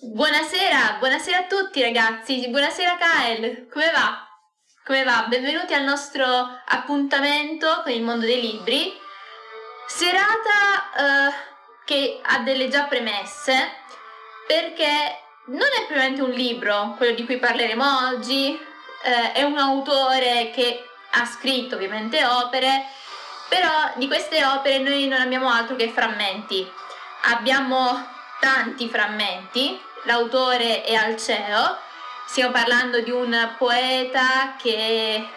Buonasera, buonasera a tutti ragazzi, buonasera Kael, come va? Come va? Benvenuti al nostro appuntamento con il mondo dei libri. Serata eh, che ha delle già premesse perché non è propriamente un libro quello di cui parleremo oggi, eh, è un autore che ha scritto ovviamente opere, però di queste opere noi non abbiamo altro che frammenti. Abbiamo tanti frammenti, l'autore è Alceo, stiamo parlando di un poeta che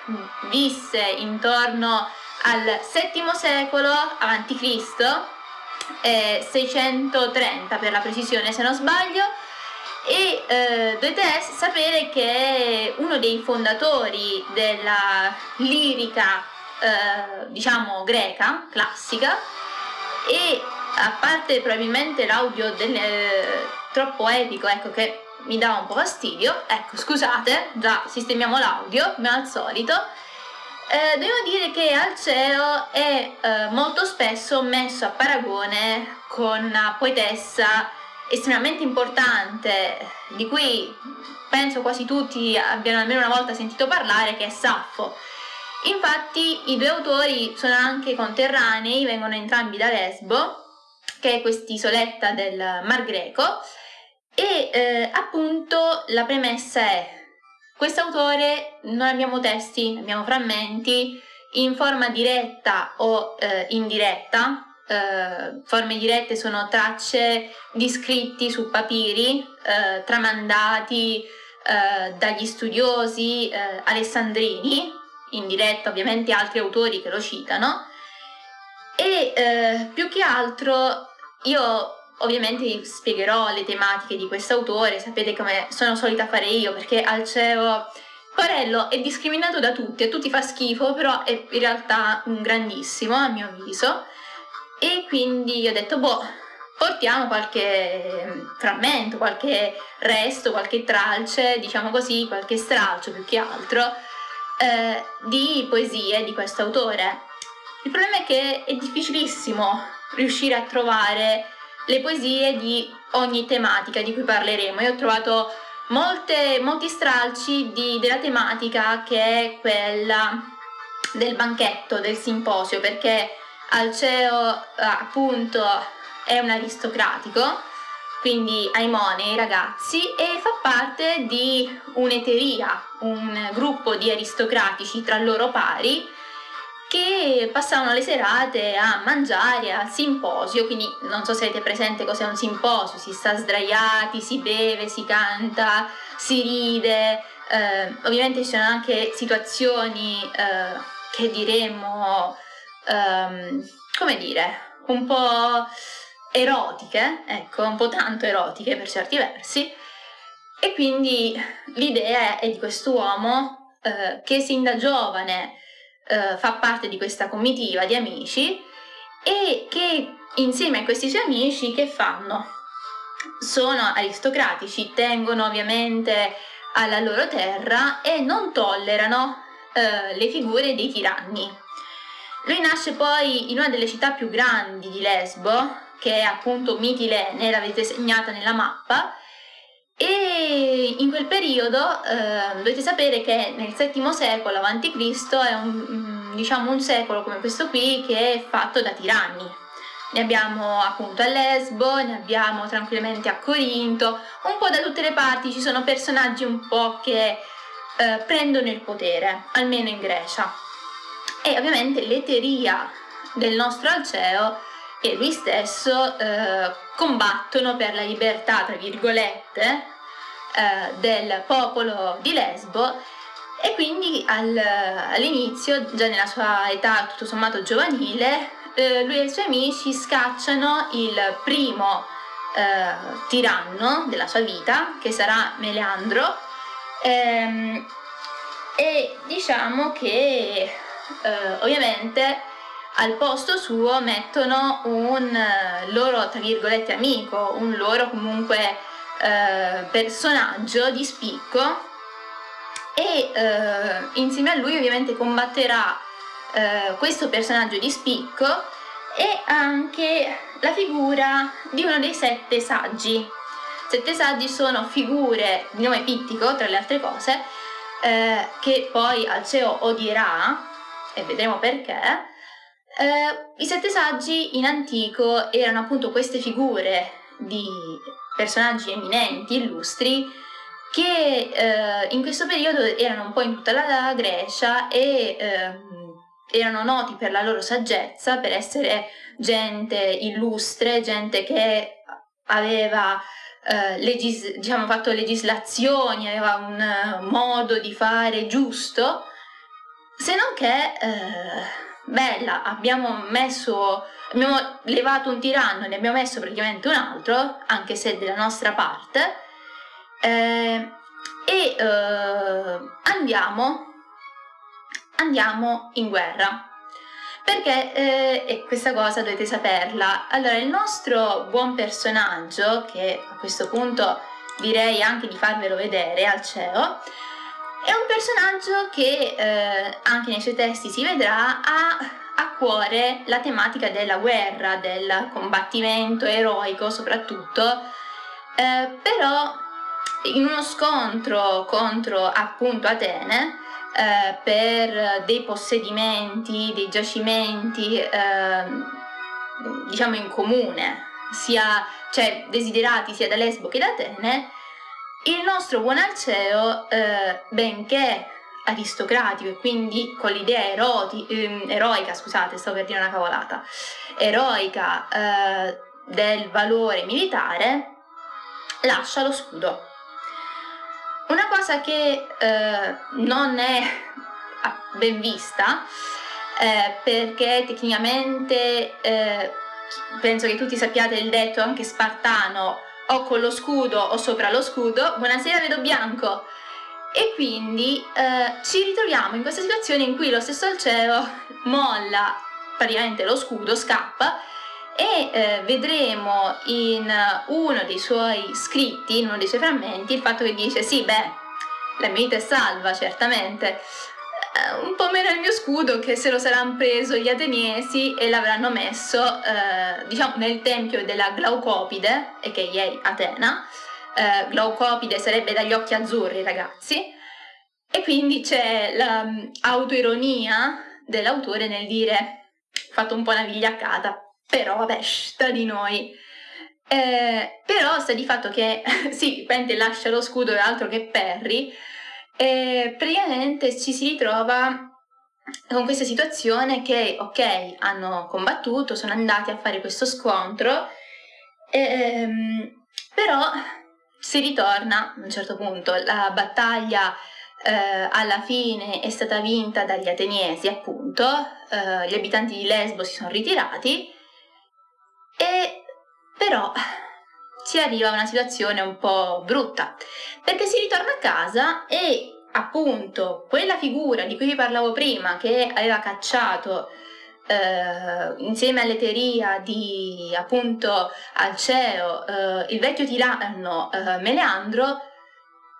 visse intorno al VII secolo a.C., eh, 630 per la precisione se non sbaglio, e eh, dovete sapere che uno dei fondatori della lirica eh, diciamo greca, classica e a parte probabilmente l'audio del, eh, troppo epico ecco che mi dava un po' fastidio. Ecco scusate già sistemiamo l'audio come al solito. Eh, devo dire che Alceo è eh, molto spesso messo a paragone con una poetessa estremamente importante di cui penso quasi tutti abbiano almeno una volta sentito parlare che è Saffo infatti i due autori sono anche conterranei vengono entrambi da Lesbo che è quest'isoletta del Mar Greco e eh, appunto la premessa è quest'autore non abbiamo testi, abbiamo frammenti in forma diretta o eh, indiretta eh, forme dirette sono tracce di scritti su papiri eh, tramandati eh, dagli studiosi eh, alessandrini, in diretta ovviamente altri autori che lo citano, e più che altro io ovviamente spiegherò le tematiche di quest'autore, sapete come sono solita fare io perché Alceo Corello è discriminato da tutti, a tutti fa schifo, però è in realtà un grandissimo a mio avviso e quindi ho detto, boh, portiamo qualche frammento, qualche resto, qualche tralce, diciamo così, qualche stralcio più che altro, eh, di poesie di questo autore. Il problema è che è difficilissimo riuscire a trovare le poesie di ogni tematica di cui parleremo. Io ho trovato molte, molti stralci di, della tematica che è quella del banchetto, del simposio, perché Alceo appunto è un aristocratico, quindi Aimone, i ragazzi, e fa parte di un'eteria, un gruppo di aristocratici tra loro pari che passavano le serate a mangiare al simposio, quindi non so se avete presente cos'è un simposio, si sta sdraiati, si beve, si canta, si ride, eh, ovviamente ci sono anche situazioni eh, che diremmo um, come dire, un po' erotiche, ecco, un po' tanto erotiche per certi versi. E quindi l'idea è di quest'uomo eh, che sin da giovane eh, fa parte di questa comitiva di amici e che insieme a questi suoi amici che fanno? Sono aristocratici, tengono ovviamente alla loro terra e non tollerano eh, le figure dei tiranni. Lui nasce poi in una delle città più grandi di Lesbo, che è appunto Mitilene, l'avete segnata nella mappa, e in quel periodo eh, dovete sapere che nel VII secolo a.C. è un, mm, diciamo, un secolo come questo qui che è fatto da tiranni. Ne abbiamo appunto a Lesbo, ne abbiamo tranquillamente a Corinto, un po' da tutte le parti ci sono personaggi un po' che eh, prendono il potere, almeno in Grecia e ovviamente l'eteria del nostro Alceo e lui stesso eh, combattono per la libertà, tra virgolette, eh, del popolo di Lesbo. E quindi al, all'inizio, già nella sua età tutto sommato giovanile, eh, lui e i suoi amici scacciano il primo eh, tiranno della sua vita, che sarà Meleandro, ehm, e diciamo che eh, ovviamente al posto suo mettono un eh, loro, tra virgolette, amico, un loro comunque eh, personaggio di spicco e eh, insieme a lui ovviamente combatterà eh, questo personaggio di spicco e anche la figura di uno dei sette saggi. Sette saggi sono figure di nome pittico, tra le altre cose, eh, che poi Alceo odierà, e vedremo perché. Eh, I sette saggi in antico erano appunto queste figure di personaggi eminenti, illustri, che eh, in questo periodo erano un po' in tutta la Grecia e eh, erano noti per la loro saggezza, per essere gente illustre, gente che aveva eh, legis- diciamo, fatto legislazioni, aveva un uh, modo di fare giusto, se non che, eh, bella, abbiamo messo, abbiamo levato un tiranno, ne abbiamo messo praticamente un altro, anche se della nostra parte, eh, e eh, andiamo, andiamo in guerra. Perché, eh, e questa cosa dovete saperla, allora il nostro buon personaggio, che a questo punto direi anche di farvelo vedere al CEO, è un personaggio che eh, anche nei suoi testi si vedrà ha a cuore la tematica della guerra, del combattimento eroico soprattutto, eh, però in uno scontro contro appunto Atene eh, per dei possedimenti, dei giacimenti eh, diciamo in comune, sia cioè desiderati sia da Lesbo che da Atene, il nostro buon Alceo, eh, benché aristocratico e quindi con l'idea eroti, ehm, eroica, scusate, sto per dire una cavolata, eroica eh, del valore militare, lascia lo scudo una cosa che eh, non è ben vista, eh, perché tecnicamente eh, penso che tutti sappiate il detto anche spartano o con lo scudo o sopra lo scudo, buonasera vedo bianco. E quindi eh, ci ritroviamo in questa situazione in cui lo stesso Alceo molla praticamente lo scudo, scappa e eh, vedremo in uno dei suoi scritti, in uno dei suoi frammenti, il fatto che dice sì, beh, la mia vita è salva, certamente. Eh, un po' meno il mio scudo che se lo saranno preso gli ateniesi e l'avranno messo, eh, diciamo, nel tempio della Glaucopide, e che è Atena. Eh, Glaucopide sarebbe dagli occhi azzurri, ragazzi. E quindi c'è l'autoironia dell'autore nel dire fatto un po' una vigliaccata però vabbè, sta di noi. Eh, però sta di fatto che sì, Pente lascia lo scudo e altro che Perry, e praticamente ci si ritrova con questa situazione che, ok, hanno combattuto, sono andati a fare questo scontro, ehm, però si ritorna a un certo punto, la battaglia eh, alla fine è stata vinta dagli ateniesi, appunto, eh, gli abitanti di Lesbo si sono ritirati e però si arriva a una situazione un po' brutta, perché si ritorna a casa e appunto quella figura di cui vi parlavo prima, che aveva cacciato eh, insieme all'eteria di appunto Alceo, eh, il vecchio tiranno eh, Meleandro,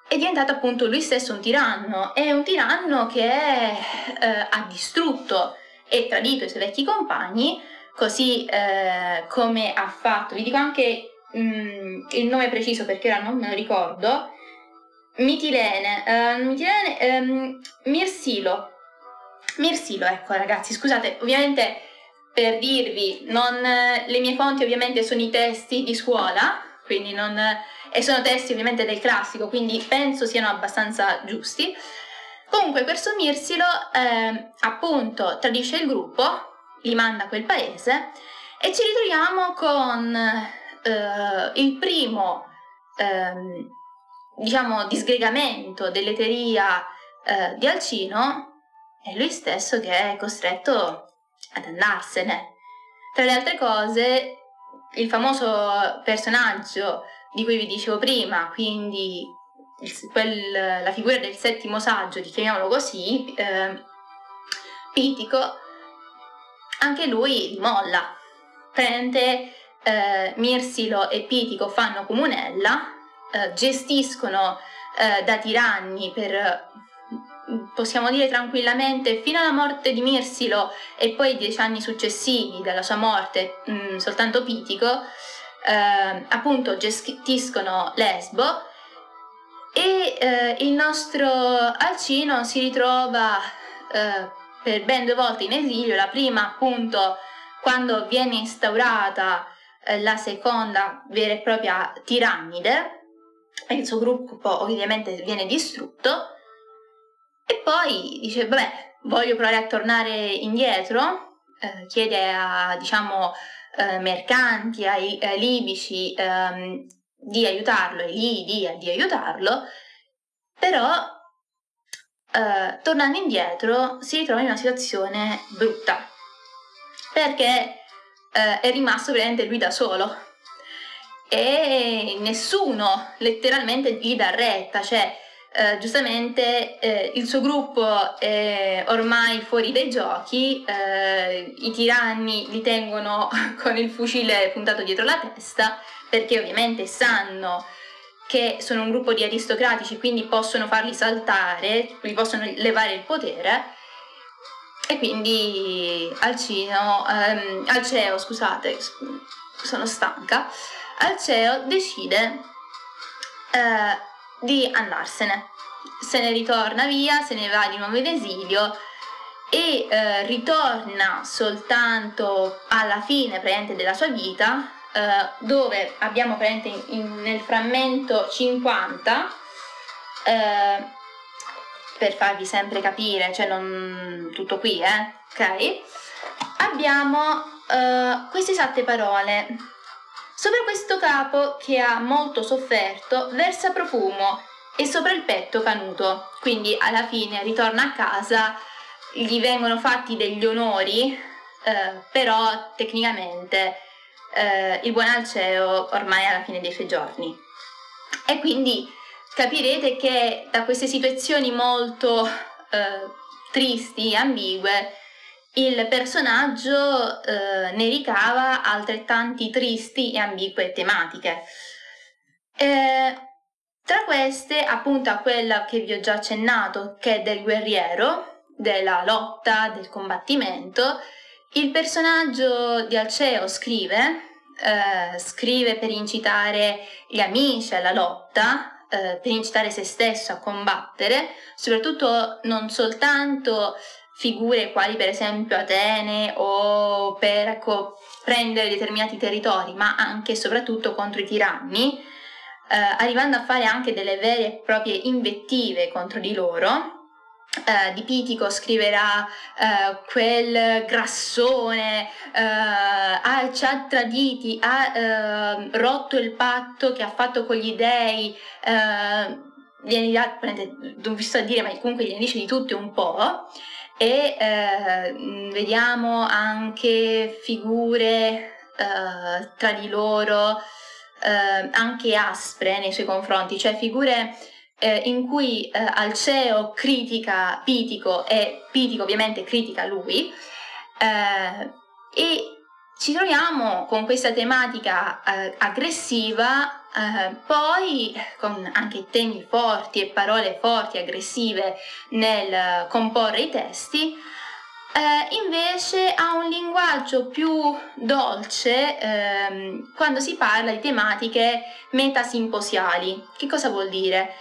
è diventato appunto lui stesso un tiranno, è un tiranno che eh, ha distrutto e tradito i suoi vecchi compagni così eh, come ha fatto, vi dico anche mh, mm, il nome preciso perché ora non me lo ricordo, Mitilene, uh, Mitilene um, Mirsilo, Mirsilo, ecco ragazzi, scusate, ovviamente per dirvi, non, le mie fonti ovviamente sono i testi di scuola, quindi non, e sono testi ovviamente del classico, quindi penso siano abbastanza giusti. Comunque questo Mirsilo eh, appunto tradisce il gruppo li manda a quel paese e ci ritroviamo con eh, il primo ehm, diciamo disgregamento dell'eteria eh, di Alcino è lui stesso che è costretto ad andarsene. Tra le altre cose, il famoso personaggio di cui vi dicevo prima, quindi il, quel, la figura del settimo saggio, chiamiamolo così, eh, Pitico, anche lui molla. Prende eh, Mirsilo e Pitico fanno comunella, eh, gestiscono eh, da tiranni per possiamo dire tranquillamente fino alla morte di Mirsilo e poi dieci anni successivi dalla sua morte mh, mm, soltanto Pitico eh, appunto gestiscono Lesbo e eh, il nostro Alcino si ritrova eh, per ben due volte in esilio, la prima appunto quando viene instaurata eh, la seconda vera e propria tirannide. Il suo gruppo ovviamente viene distrutto e poi dice vabbè voglio provare a tornare indietro, eh, chiede a diciamo eh, mercanti, ai, ai libici ehm, di aiutarlo, ai lidi di aiutarlo, però eh, tornando indietro si ritrova in una situazione brutta. Perché eh, è rimasto veramente lui da solo. E nessuno letteralmente gli dà retta, cioè eh, giustamente eh, il suo gruppo è ormai fuori dai giochi, eh, i tiranni li tengono con il fucile puntato dietro la testa perché ovviamente sanno che sono un gruppo di aristocratici, quindi possono farli saltare, gli possono levare il potere. E quindi Alcino, ehm, Alceo, scusate, sono stanca, Alceo decide eh, di andarsene. Se ne ritorna via, se ne va di nuovo in esilio e eh, ritorna soltanto alla fine praticamente della sua vita, eh, dove abbiamo in, in, nel frammento 50, eh, per farvi sempre capire, cioè non tutto qui, eh, ok? Abbiamo eh, queste esatte parole. Sopra questo capo che ha molto sofferto versa profumo e sopra il petto canuto. Quindi alla fine ritorna a casa, gli vengono fatti degli onori, eh, però tecnicamente eh, il buon Alceo ormai è alla fine dei suoi giorni. E quindi capirete che da queste situazioni molto eh, tristi, ambigue, il personaggio eh, ne ricava altrettanti tristi e ambigue tematiche. Eh, tra queste, appunto, a quella che vi ho già accennato, che è del guerriero, della lotta, del combattimento, il personaggio di Alceo scrive, eh, scrive per incitare gli amici alla lotta, eh, per incitare se stesso a combattere, soprattutto non soltanto figure quali per esempio Atene o per ecco, prendere determinati territori, ma anche e soprattutto contro i tiranni, eh, arrivando a fare anche delle vere e proprie invettive contro di loro. Eh, di Pitico scriverà eh, quel grassone eh, ah, ci ha traditi, ha eh, rotto il patto che ha fatto con gli dei, eh, viene, non vi sto a dire, ma comunque gliene dice di tutti un po' e eh, vediamo anche figure eh, tra di loro eh, anche aspre nei suoi confronti, cioè figure eh, in cui eh, Alceo critica Pitico e Pitico ovviamente critica lui eh, e ci troviamo con questa tematica aggressiva Uh, poi con anche temi forti e parole forti, aggressive nel comporre i testi, uh, invece ha un linguaggio più dolce uh, quando si parla di tematiche metasimposiali. Che cosa vuol dire?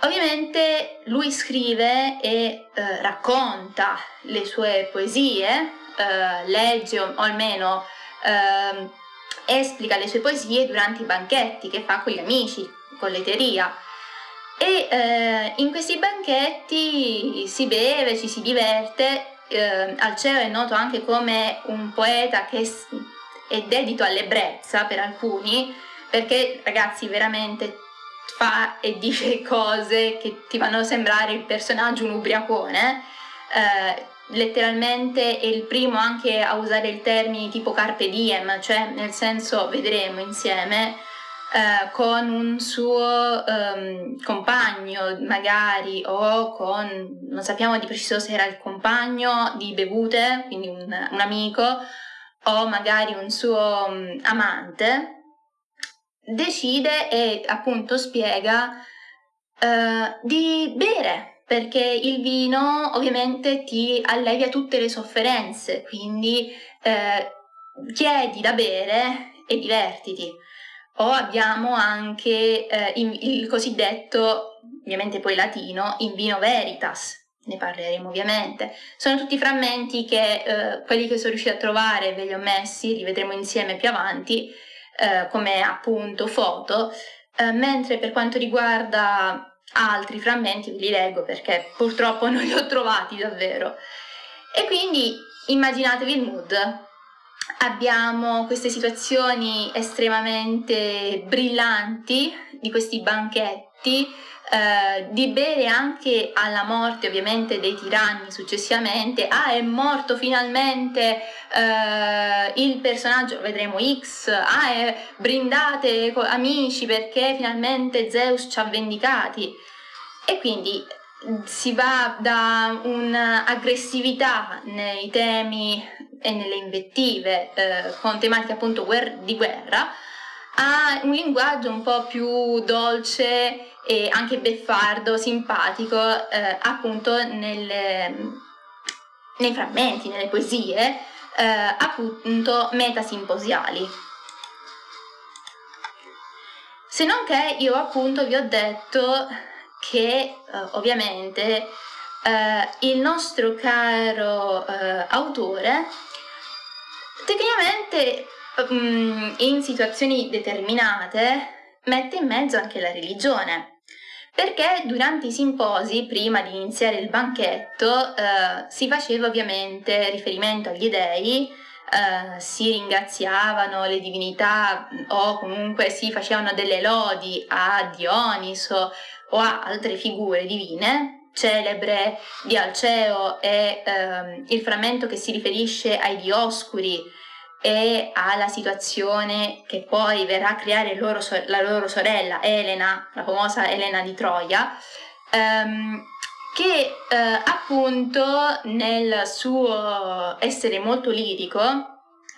Ovviamente lui scrive e eh, racconta le sue poesie, legge o, o almeno ehm, esplica le sue poesie durante i banchetti che fa con gli amici, con l'eteria. E eh, in questi banchetti si beve, ci si diverte. Eh, Alceo è noto anche come un poeta che è dedito all'ebbrezza per alcuni, perché ragazzi veramente fa e dice cose che ti fanno sembrare il personaggio un ubriacone. Eh, letteralmente è il primo anche a usare il termine tipo carpe diem, cioè nel senso vedremo insieme eh, con un suo um, compagno magari o con, non sappiamo di preciso se era il compagno di bevute, quindi un, un amico o magari un suo um, amante, decide e appunto spiega uh, di bere perché il vino ovviamente ti allevia tutte le sofferenze, quindi eh, chiedi da bere e divertiti. O abbiamo anche eh, il cosiddetto, ovviamente poi latino, in vino veritas, ne parleremo ovviamente. Sono tutti frammenti che eh, quelli che sono riusciti a trovare ve li ho messi, li vedremo insieme più avanti, eh, come appunto foto, eh, mentre per quanto riguarda altri frammenti ve li leggo perché purtroppo non li ho trovati davvero. E quindi immaginatevi il mood. Abbiamo queste situazioni estremamente brillanti di questi banchetti eh, di bere anche alla morte ovviamente dei tiranni successivamente, ah è morto finalmente eh, il personaggio, vedremo X, ah è, brindate amici perché finalmente Zeus ci ha vendicati. E quindi si va da un'aggressività nei temi e nelle invettive eh, con tematiche appunto guer- di guerra a un linguaggio un po' più dolce e anche beffardo, simpatico, eh, appunto nelle, nei frammenti, nelle poesie, eh, appunto metasimposiali. Se non che io appunto vi ho detto che eh, ovviamente eh, il nostro caro eh, autore tecnicamente mm, in situazioni determinate mette in mezzo anche la religione perché durante i simposi, prima di iniziare il banchetto, eh, si faceva ovviamente riferimento agli dei, eh, si ringraziavano le divinità o comunque si facevano delle lodi a Dioniso o a altre figure divine, celebre di Alceo e ehm, il frammento che si riferisce ai Dioscuri e alla situazione che poi verrà a creare loro, la loro sorella Elena, la famosa Elena di Troia, ehm, che eh, appunto nel suo essere molto lirico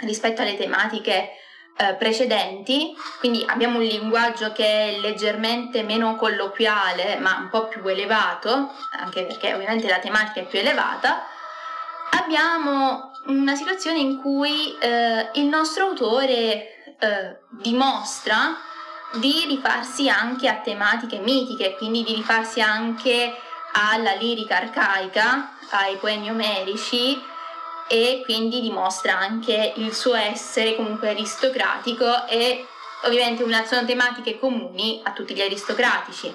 rispetto alle tematiche eh, precedenti, quindi abbiamo un linguaggio che è leggermente meno colloquiale ma un po' più elevato, anche perché ovviamente la tematica è più elevata, abbiamo una situazione in cui eh, il nostro autore eh, dimostra di rifarsi anche a tematiche mitiche, quindi di rifarsi anche alla lirica arcaica, ai poemi omerici e quindi dimostra anche il suo essere comunque aristocratico e ovviamente una, sono tematiche comuni a tutti gli aristocratici.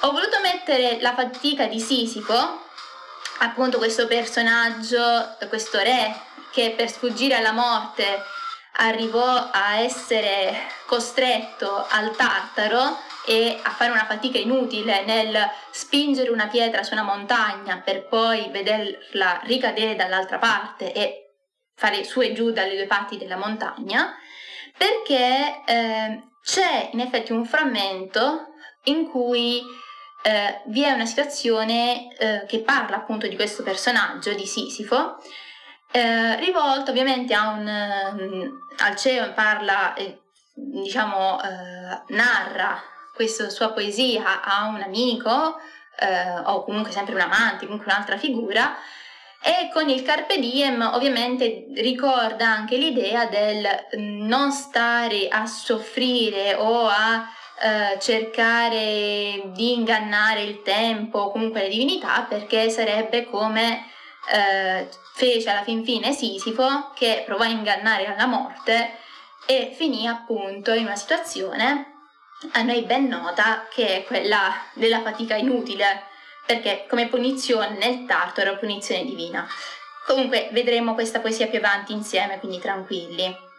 Ho voluto mettere la fatica di Sisifo appunto questo personaggio, questo re che per sfuggire alla morte arrivò a essere costretto al Tartaro e a fare una fatica inutile nel spingere una pietra su una montagna per poi vederla ricadere dall'altra parte e fare su e giù dalle due parti della montagna, perché eh, c'è in effetti un frammento in cui eh, vi è una situazione eh, che parla appunto di questo personaggio di Sisifo, eh, rivolto ovviamente a un, um, al CEO, parla, diciamo, eh, narra questa sua poesia a un amico eh, o comunque sempre un amante, comunque un'altra figura, e con il Carpe Diem ovviamente ricorda anche l'idea del non stare a soffrire o a eh, cercare di ingannare il tempo o comunque le divinità perché sarebbe come eh, fece alla fin fine Sisifo che provò a ingannare la morte e finì appunto in una situazione a noi ben nota che è quella della fatica inutile perché come punizione nel Tartaro punizione divina. Comunque vedremo questa poesia più avanti insieme, quindi tranquilli.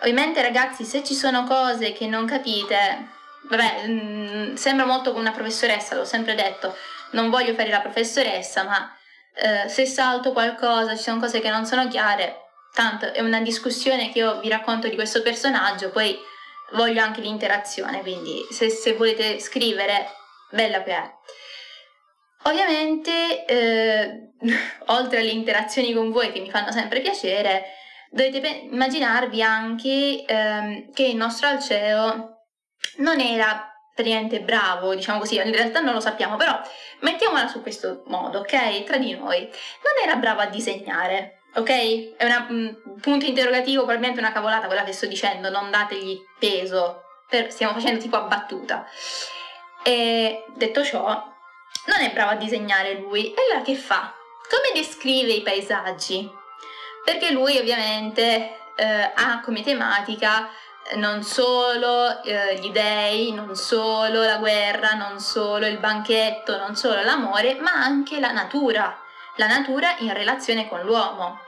Ovviamente ragazzi, se ci sono cose che non capite, vabbè, mh, mm, sembra molto come una professoressa, l'ho sempre detto, non voglio fare la professoressa, ma eh, se salto qualcosa, ci sono cose che non sono chiare, tanto è una discussione che io vi racconto di questo personaggio, poi voglio anche l'interazione, quindi se, se volete scrivere, bella che è. Ovviamente, eh, oltre alle interazioni con voi che mi fanno sempre piacere, dovete immaginarvi anche ehm, che il nostro Alceo non era per niente bravo, diciamo così, in realtà non lo sappiamo, però mettiamola su questo modo, ok? Tra di noi. Non era bravo a disegnare, ok? È un punto interrogativo, probabilmente una cavolata quella che sto dicendo, non dategli peso, per, stiamo facendo tipo a battuta. E detto ciò, non è bravo a disegnare lui, e allora che fa? Come descrive i paesaggi? Perché lui ovviamente eh, ha come tematica non solo eh, gli dei, non solo la guerra, non solo il banchetto, non solo l'amore, ma anche la natura, la natura in relazione con l'uomo.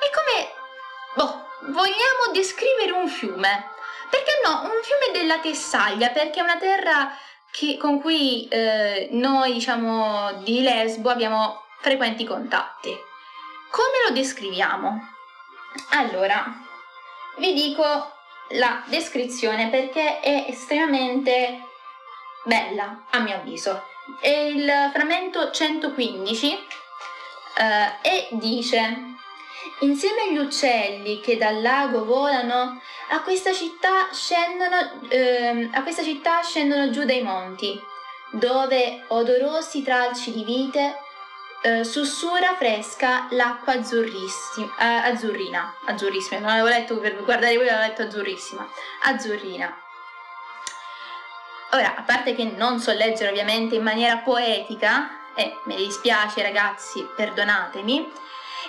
E come, boh, vogliamo descrivere un fiume? Perché no, un fiume della Tessaglia, perché è una terra che, con cui eh, noi, diciamo, di Lesbo abbiamo frequenti contatti. Come lo descriviamo? Allora, vi dico la descrizione perché è estremamente bella a mio avviso. È il frammento 115 eh, e dice Insieme agli uccelli che dal lago volano, a questa città scendono, eh, a questa città scendono giù dai monti, dove odorosi tralci di vite eh, sussurra fresca l'acqua azzurrissima, eh, azzurrina, azzurrissima, non l'avevo letto per guardare voi, l'avevo letto azzurrissima, azzurrina. Ora, a parte che non so leggere ovviamente in maniera poetica, e eh, mi dispiace ragazzi, perdonatemi,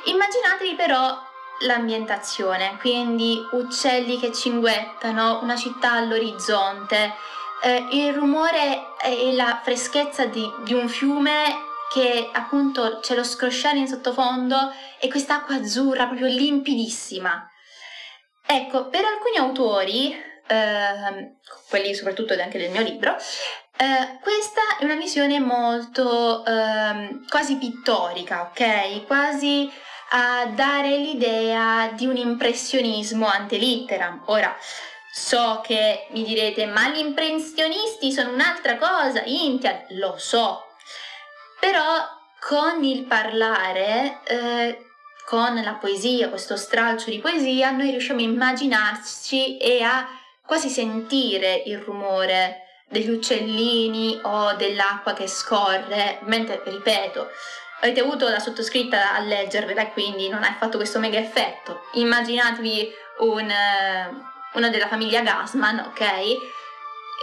immaginatevi però l'ambientazione, quindi uccelli che cinguettano, una città all'orizzonte, eh, il rumore e la freschezza di, di un fiume che appunto c'è lo scrosciare in sottofondo e quest'acqua azzurra proprio limpidissima. Ecco, per alcuni autori, eh, quelli soprattutto anche del mio libro, eh, questa è una visione molto eh, quasi pittorica, ok? Quasi a dare l'idea di un impressionismo ante litteram. Ora, so che mi direte, ma gli impressionisti sono un'altra cosa, Intial, lo so, però con il parlare, eh, con la poesia, questo stralcio di poesia, noi riusciamo a immaginarci e a quasi sentire il rumore degli uccellini o dell'acqua che scorre, mentre, ripeto, avete avuto la sottoscritta a leggervela, quindi non ha fatto questo mega effetto. Immaginatevi un, uno della famiglia Gassman, ok?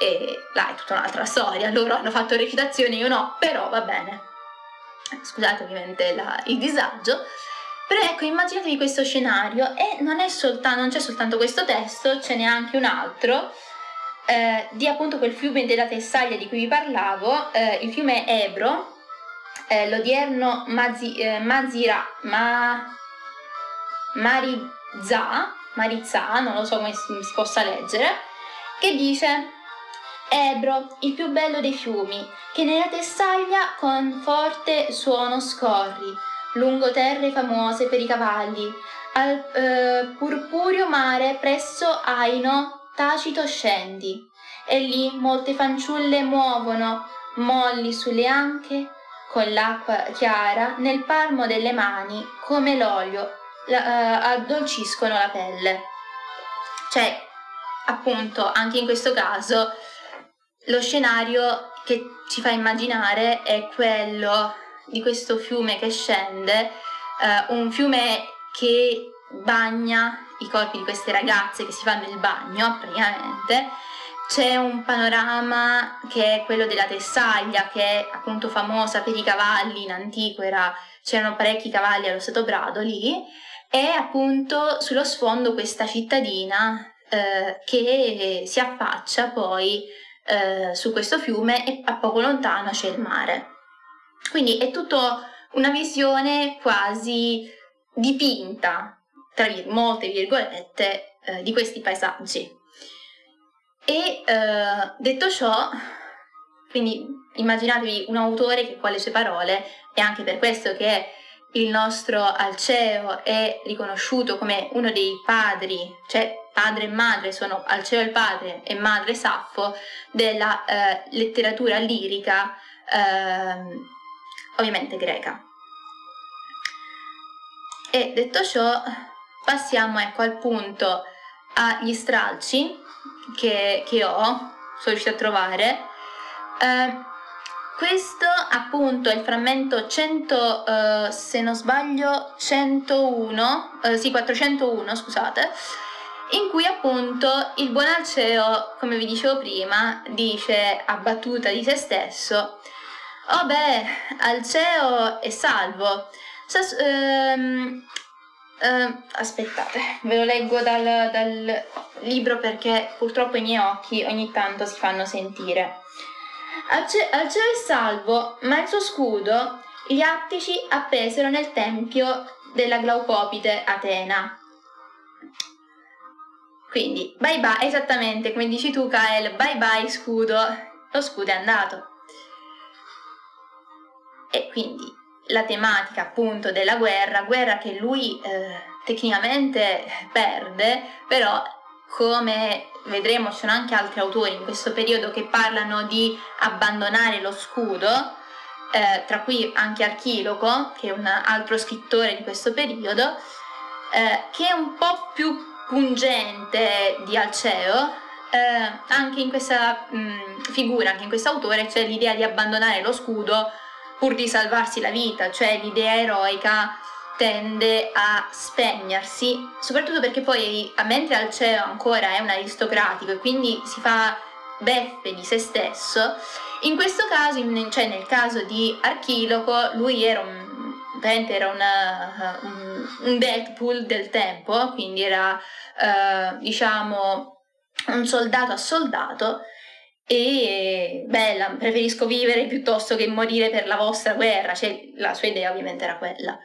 E là è tutta un'altra storia, loro hanno fatto recitazione, io no, però va bene scusate ovviamente la, il disagio, però ecco immaginatevi questo scenario e non, soltanto, non c'è soltanto questo testo, ce n'è anche un altro eh, di appunto quel fiume della Tessaglia di cui vi parlavo, eh, il fiume Ebro, eh, l'odierno Mazi, eh, Mazira, Ma, Marizza, Marizza, non lo so come si, si possa leggere, che dice Ebro, il più bello dei fiumi, che nella tessaglia con forte suono scorri, lungo terre famose per i cavalli, al eh, purpureo mare presso Aino tacito scendi, e lì molte fanciulle muovono, molli sulle anche, con l'acqua chiara nel palmo delle mani, come l'olio, la, eh, addolciscono la pelle. Cioè, appunto, anche in questo caso lo scenario che ci fa immaginare è quello di questo fiume che scende, eh, un fiume che bagna i corpi di queste ragazze che si fanno il bagno praticamente. C'è un panorama che è quello della Tessaglia, che è appunto famosa per i cavalli, in antico era, c'erano parecchi cavalli allo Stato Brado lì, e appunto sullo sfondo questa cittadina eh, che si affaccia poi eh, su questo fiume e a poco lontano c'è il mare. Quindi è tutta una visione quasi dipinta, tra vir- molte virgolette, eh, di questi paesaggi. E eh, detto ciò, quindi immaginatevi un autore che con le sue parole, e anche per questo che il nostro Alceo è riconosciuto come uno dei padri, cioè padre e madre sono Alceo il padre e madre Saffo della eh, letteratura lirica eh, ovviamente greca. E detto ciò passiamo ecco al punto agli stralci che, che ho, sono riuscita a trovare. Eh, questo appunto è il frammento 100, uh, se non sbaglio, 101, uh, sì 401 scusate, in cui appunto il buon Alceo, come vi dicevo prima, dice a battuta di se stesso, oh beh, Alceo è salvo, Sas- ehm, ehm, aspettate, ve lo leggo dal, dal libro perché purtroppo i miei occhi ogni tanto si fanno sentire. Alceo è salvo, ma il suo scudo gli attici appesero nel tempio della Glaucopide Atena. Quindi, bye bye, esattamente come dici tu, Kael, bye bye scudo, lo scudo è andato. E quindi la tematica appunto della guerra, guerra che lui eh, tecnicamente perde, però come vedremo ci sono anche altri autori in questo periodo che parlano di abbandonare lo scudo, eh, tra cui anche Archiloco, che è un altro scrittore di questo periodo, eh, che è un po' più pungente di Alceo, eh, anche in questa mh, figura, anche in questo autore c'è l'idea di abbandonare lo scudo pur di salvarsi la vita, cioè l'idea eroica tende a spegnersi, soprattutto perché poi, mentre Alceo ancora è un aristocratico e quindi si fa beffe di se stesso, in questo caso, cioè nel caso di Archiloco, lui era un era una, un, un Deadpool del tempo, quindi era eh, diciamo un soldato a soldato e bella, preferisco vivere piuttosto che morire per la vostra guerra, cioè la sua idea ovviamente era quella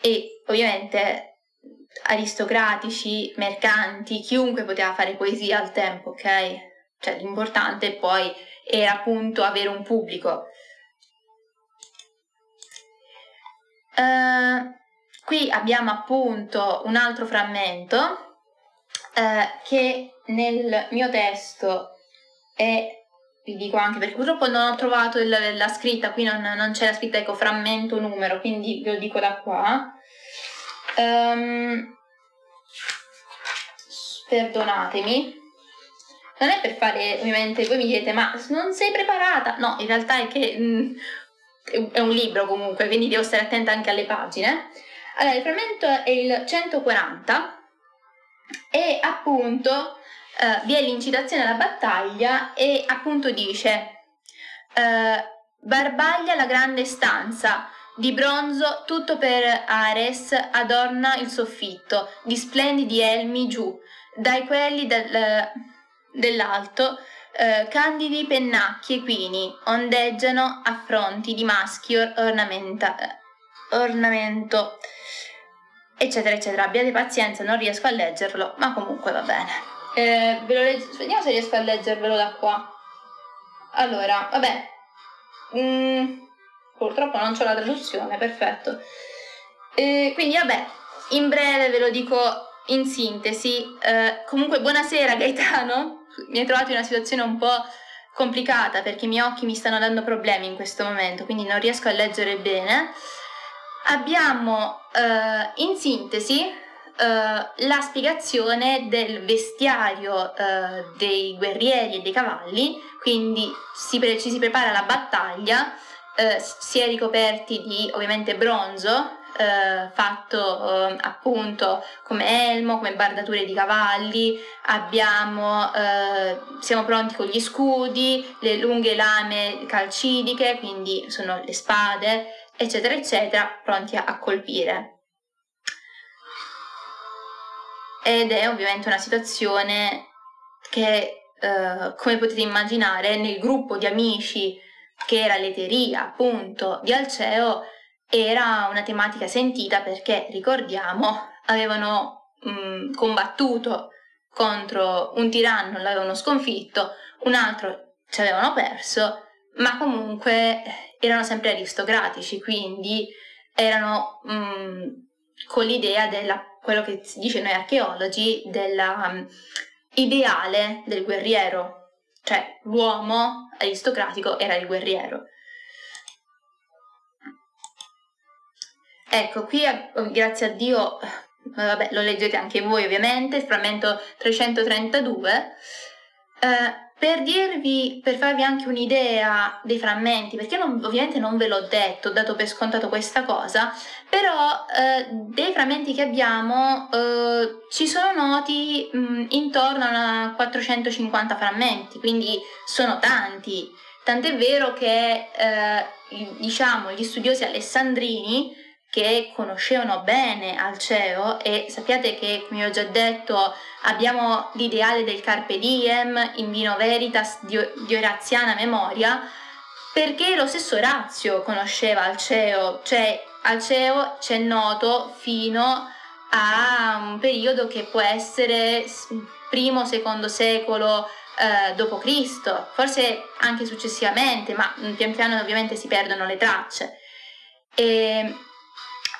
e ovviamente aristocratici, mercanti, chiunque poteva fare poesia al tempo, ok? Cioè l'importante poi era appunto avere un pubblico. Uh, qui abbiamo appunto un altro frammento uh, che nel mio testo è vi dico anche perché purtroppo non ho trovato il, la scritta, qui non, non, c'è la scritta ecco frammento numero, quindi ve lo dico da qua. Um, perdonatemi. Non è per fare, ovviamente, voi mi direte, ma non sei preparata? No, in realtà è che mh, mm, è un libro comunque, quindi devo stare attenta anche alle pagine. Allora, il frammento è il 140 e appunto uh, vi è l'incitazione alla battaglia e appunto dice uh, Barbaglia la grande stanza, di bronzo tutto per Ares adorna il soffitto, di splendidi elmi giù, dai quelli del, dell'alto eh, candidi pennacchi equini ondeggiano a fronti di maschi or- ornamenta- ornamento, eccetera, eccetera. Abbiate pazienza, non riesco a leggerlo, ma comunque va bene. Eh, ve lo leggo, vediamo se riesco a leggervelo da qua. Allora, vabbè, mm, purtroppo non c'ho la traduzione, perfetto. Eh, quindi vabbè, in breve ve lo dico in sintesi. Eh, comunque, buonasera Gaetano, mi hai trovato in una situazione un po' complicata perché i miei occhi mi stanno dando problemi in questo momento, quindi non riesco a leggere bene. Abbiamo eh, in sintesi uh, la spiegazione del vestiario uh, dei guerrieri e dei cavalli, quindi si pre- ci si prepara alla battaglia, uh, si è ricoperti di ovviamente bronzo, fatto appunto come elmo, come bardature di cavalli, abbiamo, siamo pronti con gli scudi, le lunghe lame calcidiche, quindi sono le spade, eccetera, eccetera, pronti a, a colpire. Ed è ovviamente una situazione che, eh, come potete immaginare, nel gruppo di amici che era l'eteria appunto di Alceo era una tematica sentita perché, ricordiamo, avevano mh, mm, combattuto contro un tiranno, l'avevano sconfitto, un altro ci avevano perso, ma comunque erano sempre aristocratici, quindi erano mh, mm, con l'idea della quello che si dice noi archeologi dell'ideale um, del guerriero, cioè l'uomo aristocratico era il guerriero. Ecco, qui grazie a Dio, vabbè, lo leggete anche voi ovviamente, frammento 332, Eh, per dirvi, per farvi anche un'idea dei frammenti, perché non, ovviamente non ve l'ho detto, ho dato per scontato questa cosa, però eh, dei frammenti che abbiamo eh, ci sono noti mh, intorno a 450 frammenti, quindi sono tanti. Tant'è vero che eh, diciamo gli studiosi alessandrini che conoscevano bene Alceo e sappiate che, come ho già detto, abbiamo l'ideale del Carpe Diem, in vino veritas di, di Oraziana memoria, perché lo stesso Orazio conosceva Alceo, cioè Alceo c'è noto fino a un periodo che può essere primo, secondo secolo eh, d.C., forse anche successivamente, ma pian piano ovviamente si perdono le tracce. E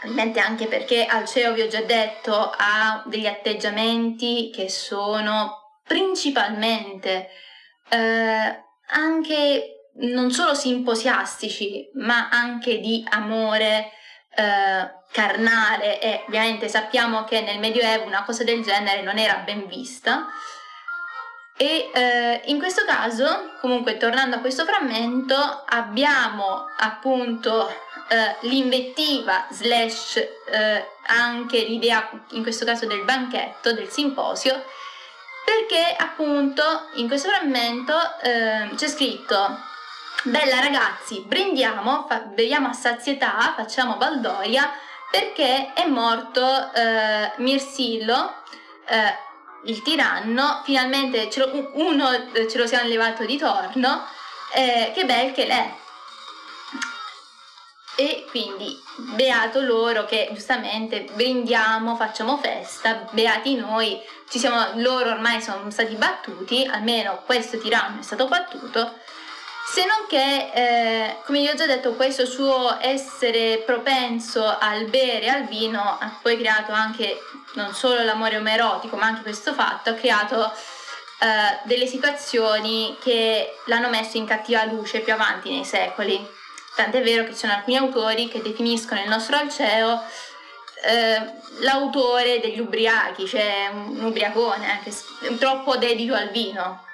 Ovviamente anche perché Alceo, vi ho già detto, ha degli atteggiamenti che sono principalmente eh, anche non solo simposiastici, ma anche di amore eh, carnale e ovviamente sappiamo che nel Medioevo una cosa del genere non era ben vista. E eh, in questo caso, comunque tornando a questo frammento, abbiamo appunto eh, l'invettiva slash eh, anche l'idea in questo caso del banchetto, del simposio, perché appunto in questo frammento eh, c'è scritto Bella ragazzi, brindiamo, fa, beviamo a sazietà, facciamo baldoria perché è morto eh, Mirsillo, eh, il tiranno, finalmente ce lo, uno eh, ce lo siamo levato di torno, eh, che bel che l'è. E quindi beato loro che giustamente brindiamo, facciamo festa, beati noi, ci siamo, loro ormai sono stati battuti, almeno questo tiranno è stato battuto, se non che, eh, come vi ho già detto, questo suo essere propenso al bere al vino ha poi creato anche non solo l'amore omerotico, ma anche questo fatto, ha creato eh, delle situazioni che l'hanno messo in cattiva luce più avanti nei secoli. Tant'è vero che ci sono alcuni autori che definiscono il nostro Alceo eh, l'autore degli ubriachi, cioè un, ubriacone, anche troppo dedito al vino.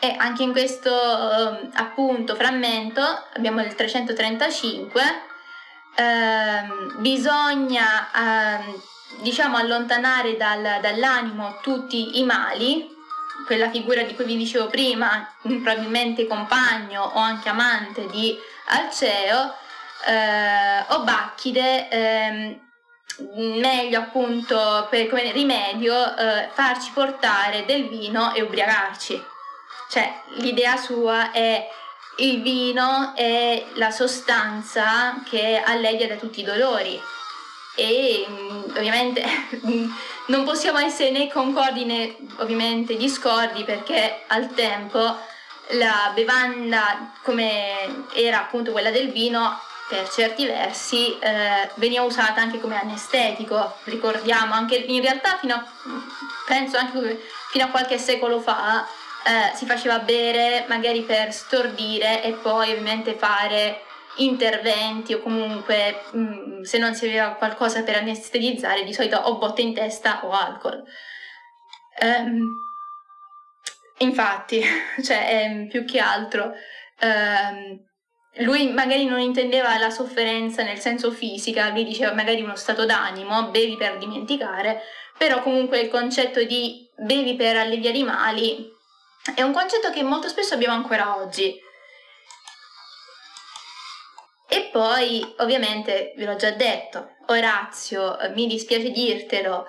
E anche in questo eh, appunto frammento abbiamo il 335, eh, bisogna ehm, diciamo allontanare dal, dall'animo tutti i mali quella figura di cui vi dicevo prima, probabilmente compagno o anche amante di Alceo, eh, o Bacchide, eh, meglio appunto per come rimedio eh, farci portare del vino e ubriacarci. Cioè l'idea sua è il vino è la sostanza che alleggia da tutti i dolori. E mm, ovviamente non possiamo essere né concordi né ovviamente discordi perché al tempo la bevanda come era appunto quella del vino per certi versi eh, veniva usata anche come anestetico. Ricordiamo anche in realtà fino a penso anche fino a qualche secolo fa eh, si faceva bere magari per stordire e poi ovviamente fare interventi o comunque mh, mm, se non si aveva qualcosa per anestetizzare di solito o botte in testa o alcol. Um, infatti, cioè um, più che altro um, lui magari non intendeva la sofferenza nel senso fisica, lui diceva magari uno stato d'animo, bevi per dimenticare, però comunque il concetto di bevi per alleviare i mali è un concetto che molto spesso abbiamo ancora oggi. E poi, ovviamente, ve l'ho già detto, Orazio, eh, mi dispiace dirtelo,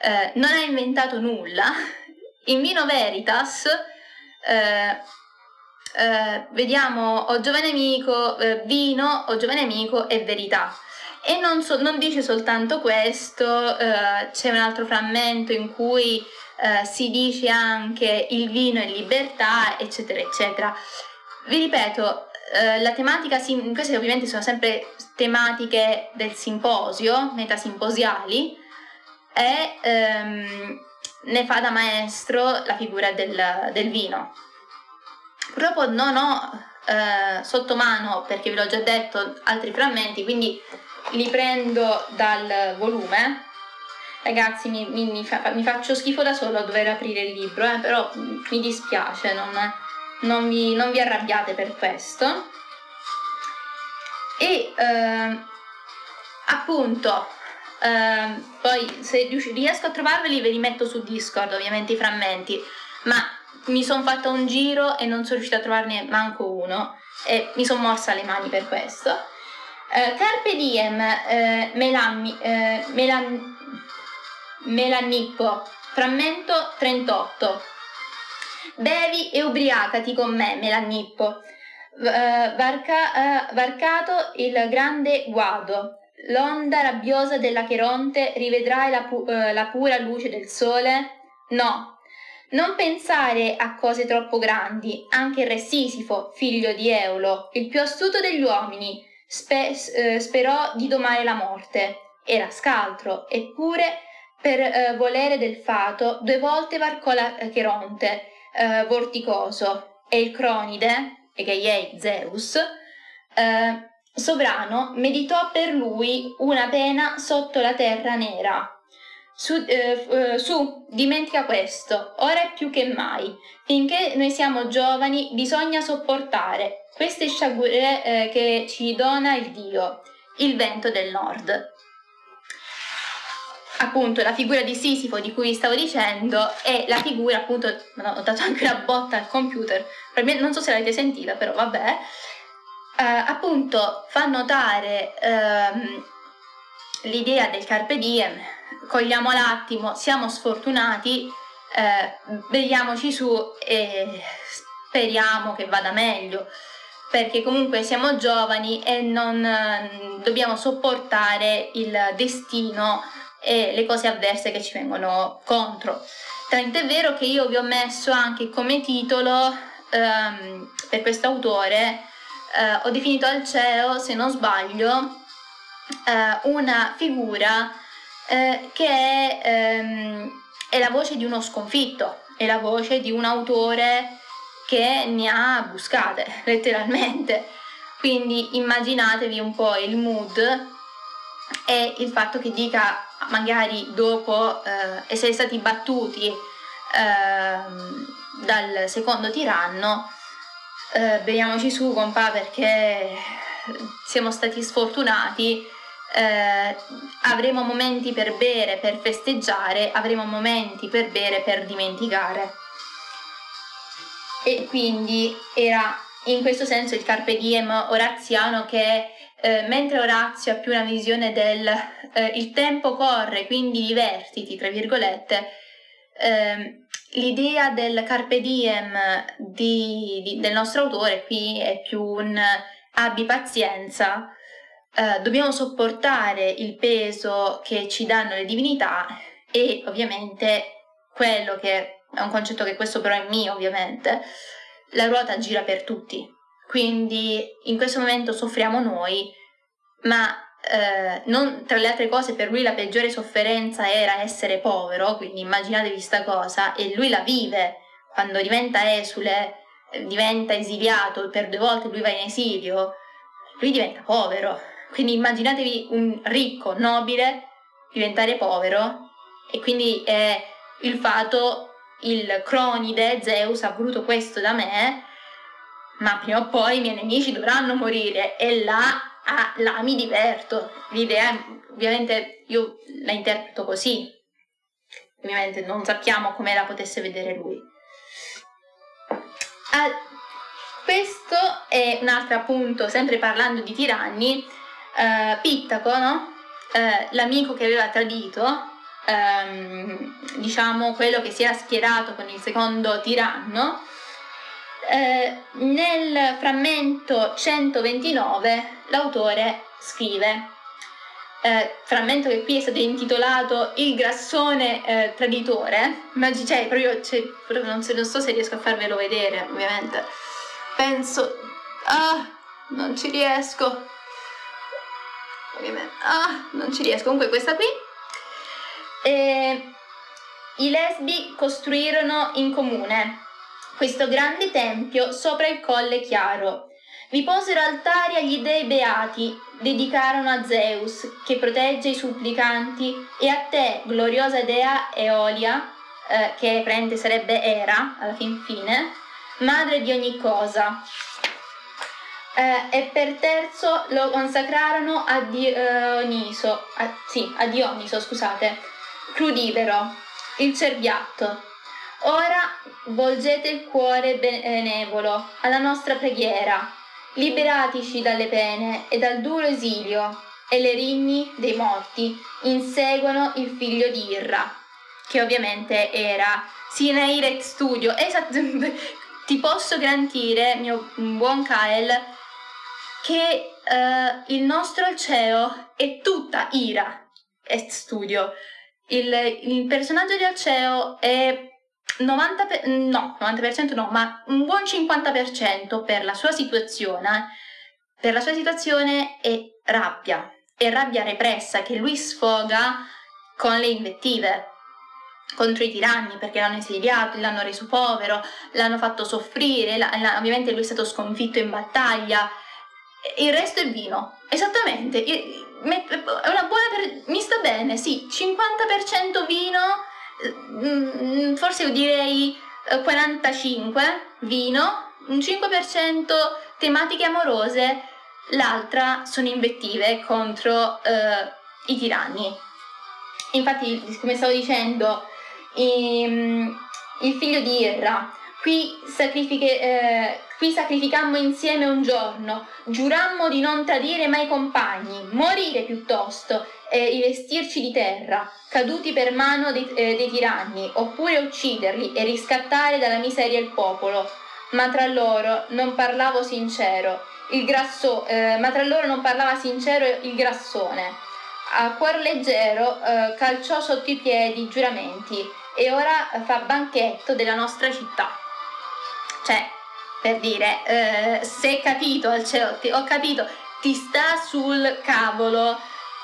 eh, non ha inventato nulla. In Vino Veritas, eh, eh, vediamo, o giovane amico, eh, vino, o giovane amico e verità. E non, so, non dice soltanto questo, eh, c'è un altro frammento in cui si dice anche il vino e libertà, eccetera, eccetera. Vi ripeto, eh, la tematica, queste ovviamente sono sempre tematiche del simposio, metasimposiali, e ehm, ne fa da maestro la figura del, del vino. Purtroppo non ho eh, sotto mano, perché ve l'ho già detto, altri frammenti, quindi li prendo dal volume, ragazzi mi, mi, mi, fa, mi, faccio schifo da solo a dover aprire il libro, eh, però mi dispiace, non, non, vi, non vi arrabbiate per questo. E eh, appunto, eh, poi se riesco a trovarveli ve li metto su Discord, ovviamente i frammenti, ma mi sono fatta un giro e non sono riuscita a trovarne manco uno e mi sono morsa le mani per questo. Uh, Carpe diem, uh, Melan, uh, Melan, Melannippo, frammento 38. Bevi e ubriacati con me, Melannippo. Varca, varcato il grande guado, l'onda rabbiosa della Cheronte, rivedrai la, pu- la pura luce del sole? No, non pensare a cose troppo grandi, anche il re Sisifo, figlio di Eulo, il più astuto degli uomini, spe- eh, sperò di domare la morte. Era scaltro, eppure per eh, volere del fato due volte varcò la Cheronte, eh, vorticoso, e il Cronide, e che è Zeus, eh, sovrano, meditò per lui una pena sotto la terra nera su, eh, eh, su, dimentica questo, ora è più che mai. Finché noi siamo giovani bisogna sopportare queste sciagure eh, che ci dona il Dio, il vento del nord. Appunto, la figura di Sisifo di cui vi stavo dicendo è la figura, appunto, no, ho dato anche una botta al computer, non so se l'avete sentita, però vabbè. Eh, appunto, fa notare ehm, l'idea del carpe diem, cogliamo l'attimo, siamo sfortunati, eh, beviamoci su e speriamo che vada meglio, perché comunque siamo giovani e non eh, dobbiamo sopportare il destino e le cose avverse che ci vengono contro. Tant'è vero che io vi ho messo anche come titolo ehm, per questo autore, eh, ho definito al cielo, se non sbaglio, eh, una figura eh, che è, ehm, è la voce di uno sconfitto, è la voce di un autore che ne ha buscate, letteralmente. Quindi immaginatevi un po' il mood e il fatto che dica magari dopo eh, essere stati battuti eh, dal secondo tiranno, eh, beviamoci su compa perché siamo stati sfortunati eh, avremo momenti per bere, per festeggiare, avremo momenti per bere, per dimenticare. E quindi era in questo senso il carpe diem oraziano che eh, mentre Orazio ha più una visione del eh, il tempo corre, quindi divertiti, tra virgolette, eh, l'idea del carpe diem di, di, del nostro autore qui è più un abbi pazienza, eh, dobbiamo sopportare il peso che ci danno le divinità e ovviamente quello che è un concetto che questo però è mio ovviamente, la ruota gira per tutti. Quindi in questo momento soffriamo noi, ma eh, non, tra le altre cose per lui la peggiore sofferenza era essere povero, quindi immaginatevi questa cosa, e lui la vive quando diventa esule, diventa esiliato, per due volte lui va in esilio, lui diventa povero, quindi immaginatevi un ricco, nobile, diventare povero e quindi è il fatto, il cronide, Zeus ha voluto questo da me, ma prima o poi i miei nemici dovranno morire e là, ah, là mi diverto. L'idea, ovviamente io la interpreto così, ovviamente non sappiamo come la potesse vedere lui. Ah, questo è un altro appunto, sempre parlando di tiranni, uh, Pittaco, no? uh, l'amico che aveva tradito, um, diciamo quello che si era schierato con il secondo tiranno, uh, nel frammento 129 l'autore scrive, frammento che qui è stato intitolato Il grassone traditore, ma cioè, proprio, cioè, proprio non, so, non so se riesco a farvelo vedere, ovviamente. Penso... Ah, non ci riesco. Ah, non ci riesco. Comunque questa qui. E I lesbi costruirono in comune questo grande tempio sopra il colle chiaro, Vi posero altari agli dei beati, dedicarono a Zeus, che protegge i supplicanti, e a te, gloriosa dea Eolia, eh, che prende sarebbe Era alla fin fine, madre di ogni cosa. Eh, e per terzo lo consacrarono a Dioniso, a, sì, a Dioniso, scusate, crudivero, il cerbiatto. Ora volgete il cuore benevolo alla nostra preghiera liberatici dalle pene e dal duro esilio, e le rigni dei morti inseguono il figlio di Irra, che ovviamente era Sineiret Studio. Esatto, ti posso garantire, mio buon Kael, che uh, il nostro Alceo è tutta Ira et Studio. Il, il personaggio di Alceo è 90 per, no, 90% no, ma un buon 50% per la sua situazione, per la sua situazione è rabbia, è rabbia repressa che lui sfoga con le invettive contro i tiranni perché l'hanno esiliato, l'hanno reso povero, l'hanno fatto soffrire, la, la, ovviamente lui è stato sconfitto in battaglia. Il resto è vino, esattamente. È una buona per, mi sta bene, sì, 50% vino Mm, forse io direi 45 eh, vino, un 5% tematiche amorose, l'altra sono invettive contro eh, i tiranni. Infatti, come stavo dicendo, ehm, il figlio di Irra, qui, eh, qui sacrificammo insieme un giorno, giurammo di non tradire mai compagni, morire piuttosto e rivestirci di terra, caduti per mano dei, eh, dei tiranni, oppure ucciderli e riscattare dalla miseria il popolo. Ma tra loro non parlavo sincero, il grasso, eh, ma tra loro non parlava sincero il grassone. A cuor leggero eh, calciò sotto i piedi i giuramenti e ora fa banchetto della nostra città. Cioè, per dire, eh, se capito, Alceotti, ho capito, ti sta sul cavolo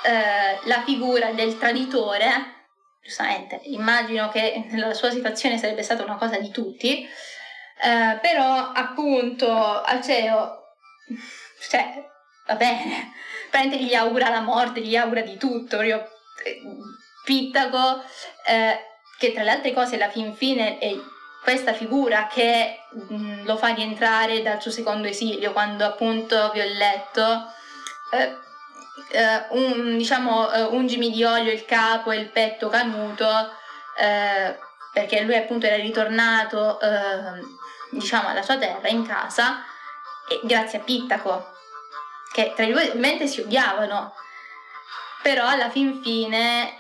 eh, la figura del traditore, giustamente, immagino che nella sua situazione sarebbe stata una cosa di tutti, eh, però appunto Aceo, cioè, va bene, praticamente gli augura la morte, gli augura di tutto, io, eh, Pittago, eh, che tra le altre cose alla fin fine è questa figura che mh, mm, lo fa rientrare dal suo secondo esilio, quando appunto vi ho letto, eh, eh, un, diciamo, eh, ungimi di olio il capo e il petto canuto, eh, perché lui appunto era ritornato eh, diciamo, alla sua terra, in casa, e grazie a Pittaco, che tra i due ovviamente si odiavano, però alla fin fine,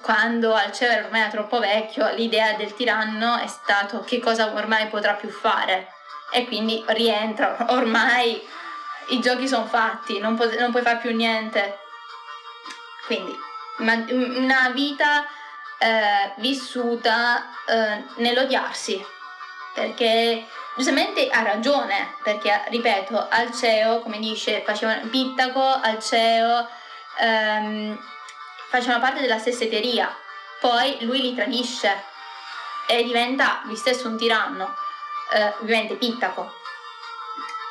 quando Alceo era ormai troppo vecchio, l'idea del tiranno è stato che cosa ormai potrà più fare e quindi rientra ormai i giochi sono fatti, non, pu- non puoi fare più niente. Quindi, ma- una vita eh, vissuta eh, nell'odiarsi, perché giustamente ha ragione, perché ripeto, Alceo, come dice, faceva Pittaco, Alceo, ehm, facevano parte della stessa eteria, poi lui li tradisce e diventa lui stesso un tiranno, eh, ovviamente Pittaco,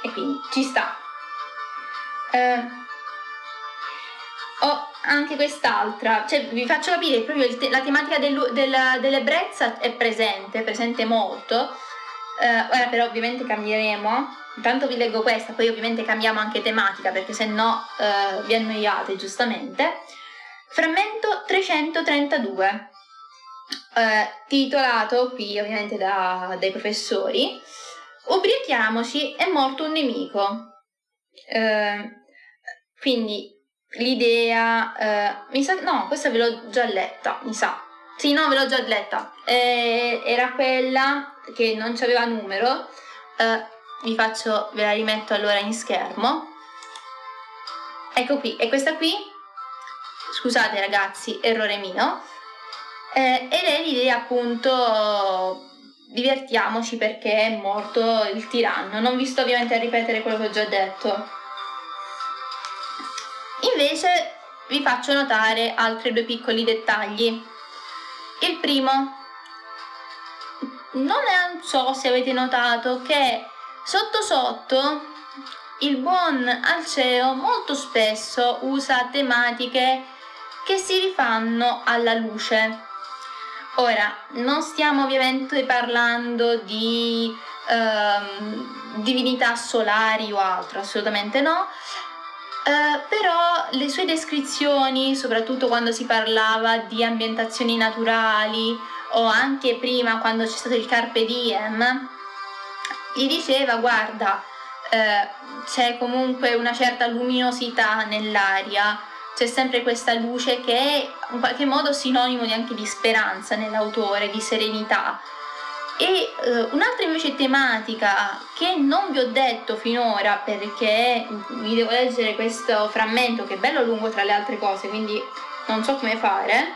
e quindi ci sta. Eh, ho anche quest'altra, cioè vi faccio capire proprio te- la tematica del, della, dell'ebbrezza è presente, presente molto. Eh, ora però ovviamente cambieremo. Intanto vi leggo questa, poi ovviamente cambiamo anche tematica perché se no eh, vi annoiate giustamente. Frammento 332, eh, titolato qui ovviamente da, dai professori. Ubriachiamoci, è morto un nemico. Eh, quindi l'idea, eh, mi sa, no, questa ve l'ho già letta, mi sa. Sì, no, ve l'ho già letta. Eh, era quella che non aveva numero. Eh, vi faccio, ve la rimetto allora in schermo. Ecco qui, e questa qui, scusate ragazzi, errore mio, eh, ed è l'idea appunto divertiamoci perché è morto il tiranno. Non vi sto ovviamente a ripetere quello che ho già detto. Invece vi faccio notare altri due piccoli dettagli. Il primo, non so se avete notato che Sotto sotto il buon Alceo molto spesso usa tematiche che si rifanno alla luce. Ora, non stiamo ovviamente parlando di ehm, divinità solari o altro, assolutamente no, eh, però le sue descrizioni, soprattutto quando si parlava di ambientazioni naturali o anche prima quando c'è stato il Carpe Diem, gli diceva guarda, eh, c'è comunque una certa luminosità nell'aria, c'è sempre questa luce che è in qualche modo sinonimo anche di speranza nell'autore, di serenità. E uh, un'altra invece tematica che non vi ho detto finora perché vi devo leggere questo frammento che è bello lungo tra le altre cose, quindi non so come fare.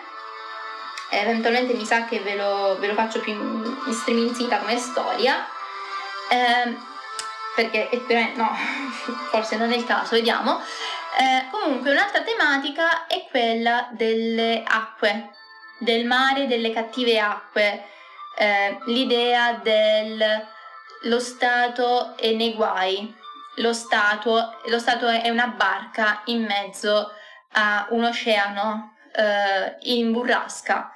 Eventualmente mi sa che ve lo, ve lo faccio più in striminzita come storia. Eh, perché eh, no, forse non è il caso, vediamo. Eh, comunque un'altra tematica è quella delle acque, del mare, delle cattive acque eh, l'idea del lo Stato è nei guai, lo Stato, lo Stato è una barca in mezzo a un oceano eh, in burrasca.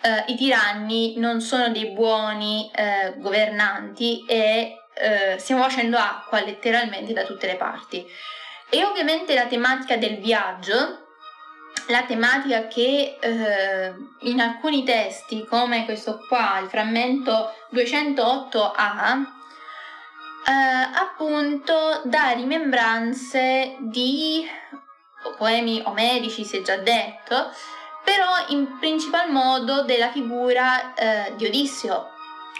Eh, I tiranni non sono dei buoni eh, governanti e eh, stiamo facendo acqua letteralmente da tutte le parti. E ovviamente la tematica del viaggio la tematica che eh, in alcuni testi, come questo qua, il frammento 208a, eh, appunto dà rimembranze di poemi omerici, si è già detto, però in principal modo della figura eh, di Odisseo,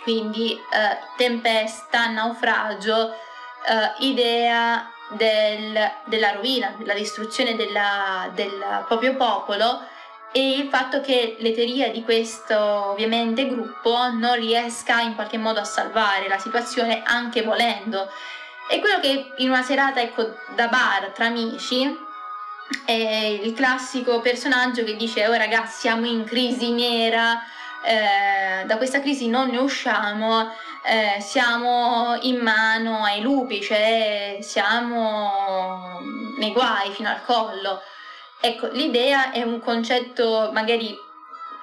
quindi eh, tempesta, naufragio, eh, idea del, della rovina, della distruzione della, del proprio popolo e il fatto che l'eteria di questo ovviamente gruppo non riesca in qualche modo a salvare la situazione anche volendo. E quello che in una serata ecco, da bar tra amici è il classico personaggio che dice oh ragazzi siamo in crisi nera, eh, da questa crisi non ne usciamo eh, siamo in mano ai lupi, cioè siamo nei guai fino al collo. Ecco, l'idea è un concetto magari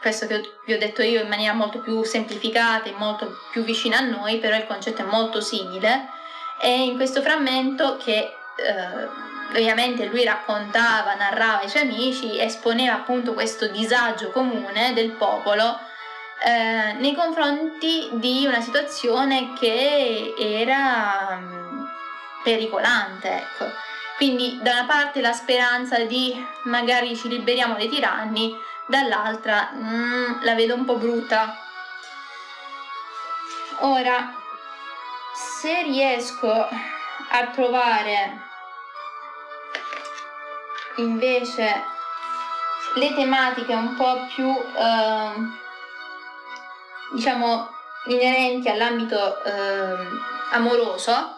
questo che vi ho detto io in maniera molto più semplificata e molto più vicina a noi, però il concetto è molto simile e in questo frammento che eh, ovviamente lui raccontava, narrava ai suoi amici, esponeva appunto questo disagio comune del popolo eh, nei confronti di una situazione che era um, pericolante. Ecco. Quindi da una parte la speranza di magari ci liberiamo dai tiranni, dall'altra mm, la vedo un po' brutta. Ora, se riesco a trovare invece le tematiche un po' più... Uh, diciamo, inerenti all'ambito eh, amoroso,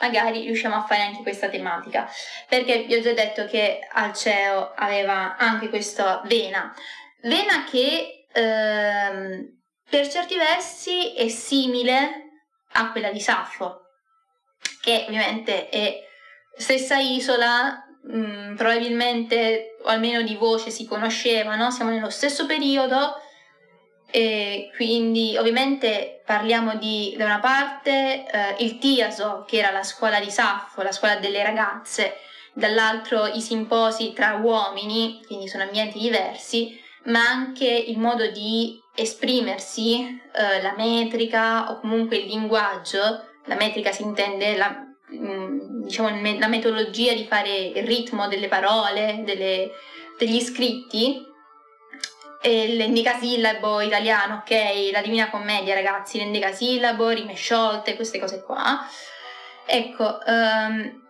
magari riusciamo a fare anche questa tematica, perché vi ho già detto che Alceo aveva anche questa vena, vena che eh, per certi versi è simile a quella di Saffo, che ovviamente è stessa isola, mh, probabilmente o almeno di voce si conoscevano, siamo nello stesso periodo, e quindi ovviamente parliamo di da una parte eh, il Tiaso che era la scuola di Saffo, la scuola delle ragazze, dall'altro i simposi tra uomini, quindi sono ambienti diversi, ma anche il modo di esprimersi, eh, la metrica o comunque il linguaggio, la metrica si intende la, mm, diciamo, la metodologia di fare il ritmo delle parole, delle, degli scritti, l'endicasillabo italiano, ok? La Divina Commedia, ragazzi, l'endicasillabo, rime sciolte, queste cose qua. Ecco, um,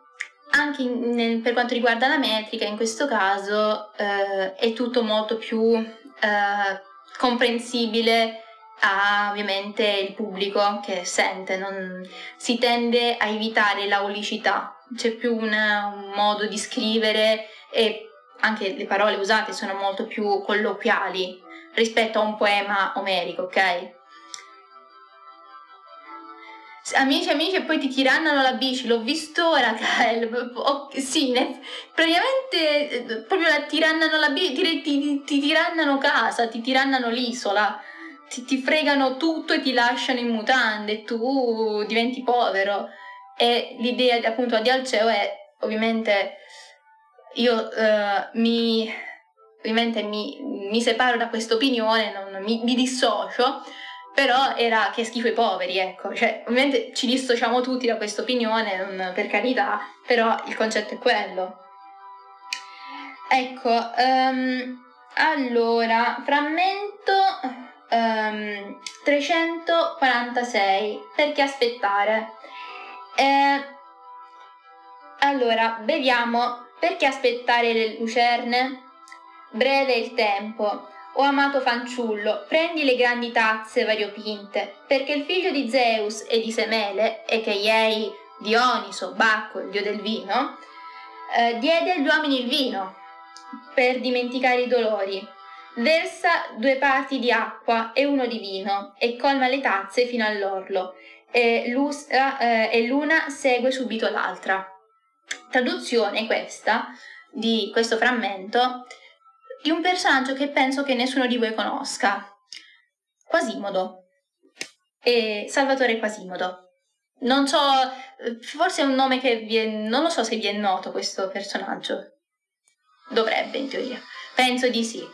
anche in, nel, per quanto riguarda la metrica, in questo caso uh, è tutto molto più uh, comprensibile a ovviamente il pubblico che sente, non, si tende a evitare l'aulicità, c'è più una, un modo di scrivere e anche le parole usate sono molto più colloquiali rispetto a un poema omerico, ok? amici amici e poi ti tirannano la bici, l'ho visto ora Kael, oh, sì, ne, praticamente eh, proprio la tirannano la bici, ti, ti, ti tirannano casa, ti tirannano l'isola, ti, ti, fregano tutto e ti lasciano in mutande tu diventi povero. E l'idea appunto di Alceo è ovviamente io eh, mi, ovviamente mi, mi separo da questa opinione, mi, mi dissocio, però era che schifo i poveri, ecco, cioè ovviamente ci dissociamo tutti da questa opinione, per carità, però il concetto è quello. Ecco, um, allora, frammento um, 346, perché aspettare? Eh, allora, beviamo, perché aspettare le lucerne? Breve il tempo, o amato fanciullo, prendi le grandi tazze variopinte, perché il figlio di Zeus e di Semele, e che ieri Dioniso, Bacco, il dio del vino, eh, diede agli uomini il vino per dimenticare i dolori. Versa due parti di acqua e uno di vino e colma le tazze fino all'orlo e, eh, e l'una segue subito l'altra. Traduzione questa di questo frammento di un personaggio che penso che nessuno di voi conosca. Quasimodo. E Salvatore Quasimodo. Non so, forse è un nome che vi è, non lo so se vi è noto questo personaggio. Dovrebbe, in teoria. Penso di sì.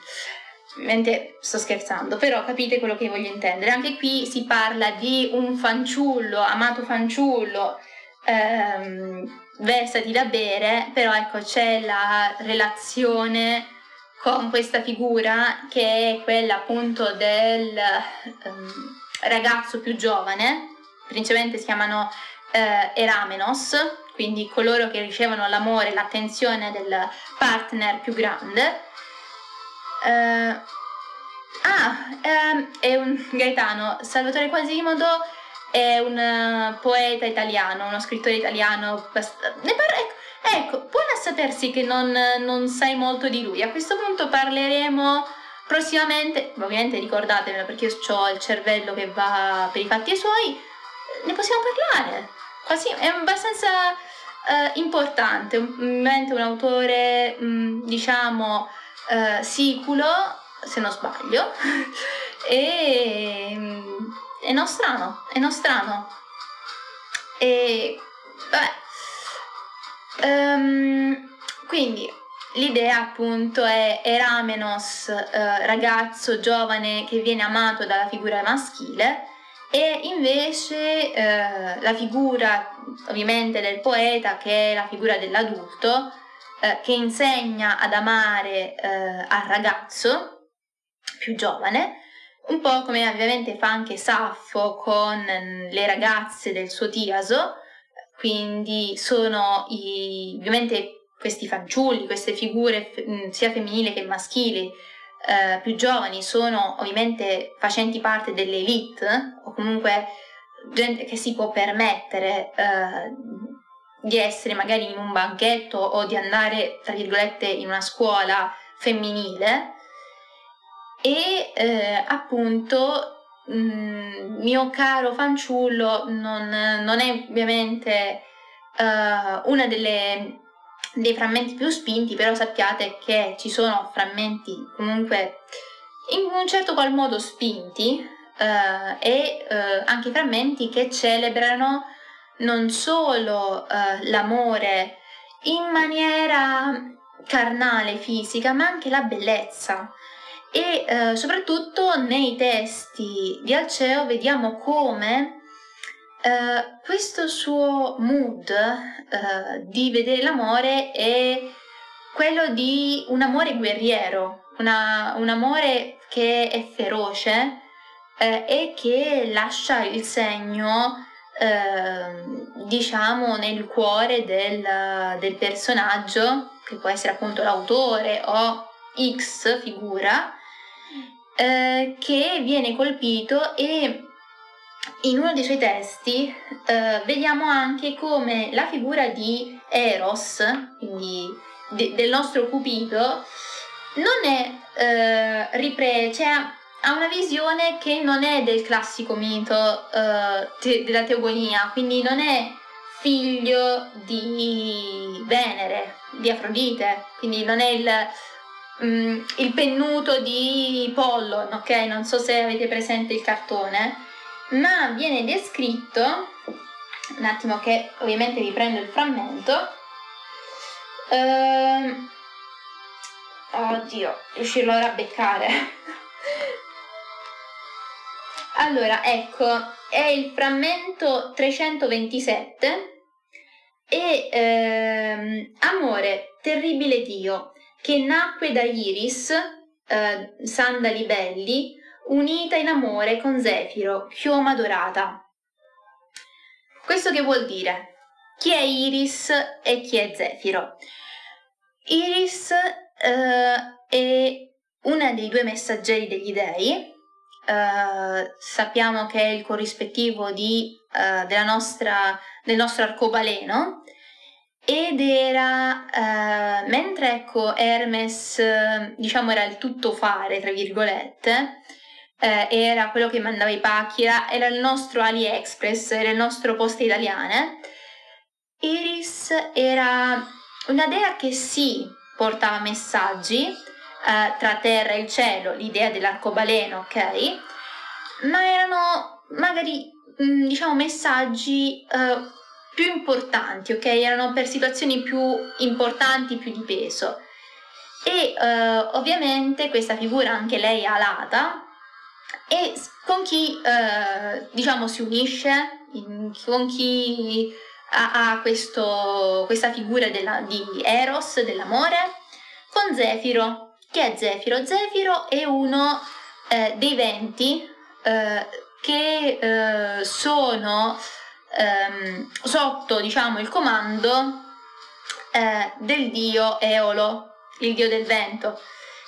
Ovviamente sto scherzando, però capite quello che voglio intendere. Anche qui si parla di un fanciullo, amato fanciullo, ehm, versati da bere, però ecco c'è la relazione con questa figura che è quella appunto del um, ragazzo più giovane, principalmente si chiamano eh, Eramenos, quindi coloro che ricevono l'amore e l'attenzione del partner più grande. Eh, ah, eh, è un Gaetano, Salvatore Quasimodo è un uh, poeta italiano, uno scrittore italiano, ne parla, ecco, Ecco, buona a sapersi che non, non sai molto di lui. A questo punto parleremo prossimamente, ovviamente ricordatevelo perché io ho il cervello che va per i fatti suoi, ne possiamo parlare. Quasi, è abbastanza uh, importante, ovviamente un autore, mh, mm, diciamo, uh, siculo, se non sbaglio, e mh, è nostrano, è nostrano. E vabbè, Um, quindi l'idea appunto è Eramenos, eh, ragazzo giovane che viene amato dalla figura maschile e invece eh, la figura ovviamente del poeta che è la figura dell'adulto eh, che insegna ad amare eh, al ragazzo più giovane un po' come ovviamente fa anche Saffo con le ragazze del suo Tiaso quindi sono i, ovviamente questi fanciulli, queste figure mm, sia femminili che maschili eh, più giovani sono ovviamente facenti parte dell'elite o comunque gente che si può permettere eh, di essere magari in un banchetto o di andare tra virgolette in una scuola femminile e eh, appunto Mm, mio caro fanciullo non, non è ovviamente uh, uno dei frammenti più spinti, però sappiate che ci sono frammenti comunque in un certo qual modo spinti uh, e uh, anche frammenti che celebrano non solo l'amore in maniera carnale, fisica, ma anche la bellezza e eh, soprattutto nei testi di Alceo vediamo come eh, questo suo mood eh, di vedere l'amore è quello di un amore guerriero, una, un amore che è feroce eh, e che lascia il segno ehm, diciamo nel cuore del, del personaggio che può essere appunto l'autore o X figura eh, che viene colpito e in uno dei suoi testi eh, vediamo anche come la figura di Eros, quindi de- del nostro Cupido, non è eh, ripresa, cioè ha una visione che non è del classico mito eh, te- della teogonia, quindi non è figlio di Venere, di Afrodite, quindi non è il, mm, il pennuto di Pollon, ok? Non so se avete presente il cartone, ma viene descritto, un attimo che ovviamente vi prendo il frammento, ehm, oddio, riuscirò a beccare. allora, ecco, è il frammento 327 e ehm, Amore, terribile Dio, che nacque da Iris, eh, sandali belli, unita in amore con Zefiro, chioma dorata. Questo che vuol dire? Chi è Iris e chi è Zefiro? Iris eh, è una dei due messaggeri degli dei, Uh, sappiamo che è il corrispettivo di, uh, nostra, del nostro arcobaleno ed era uh, mentre ecco Hermes diciamo era il tuttofare tra virgolette era quello che mandava i pacchi era, era, il nostro AliExpress era il nostro poste italiane Iris era una dea che sì portava messaggi eh, tra terra e il cielo, l'idea dell'arcobaleno, ok? Ma erano magari mm, diciamo messaggi eh, più importanti, ok? Erano per situazioni più importanti, più di peso. E eh, ovviamente questa figura anche lei è alata e con chi eh, diciamo si unisce, con chi ha, ha questo, questa figura della, di Eros, dell'amore, con Zefiro, chi è Zefiro? Zefiro è uno eh, dei venti eh, che eh, sono ehm, sotto diciamo, il comando eh, del dio Eolo, il dio del vento.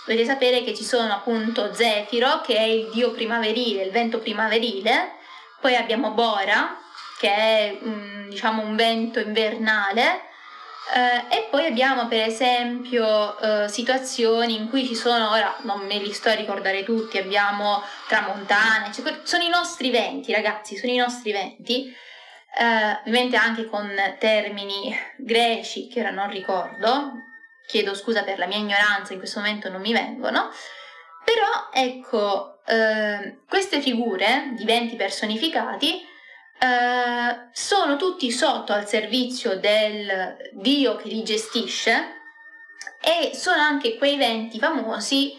Dovete sapere che ci sono appunto Zefiro, che è il dio primaverile, il vento primaverile, poi abbiamo Bora, che è mm, diciamo un vento invernale, Uh, e poi abbiamo per esempio uh, situazioni in cui ci sono, ora non me li sto a ricordare tutti, abbiamo tramontane, cioè, sono i nostri venti ragazzi, sono i nostri venti, uh, ovviamente anche con termini greci che ora non ricordo, chiedo scusa per la mia ignoranza, in questo momento non mi vengono, però ecco, queste figure di venti personificati eh, sono tutti sotto al servizio del dio che li gestisce e sono anche quei venti famosi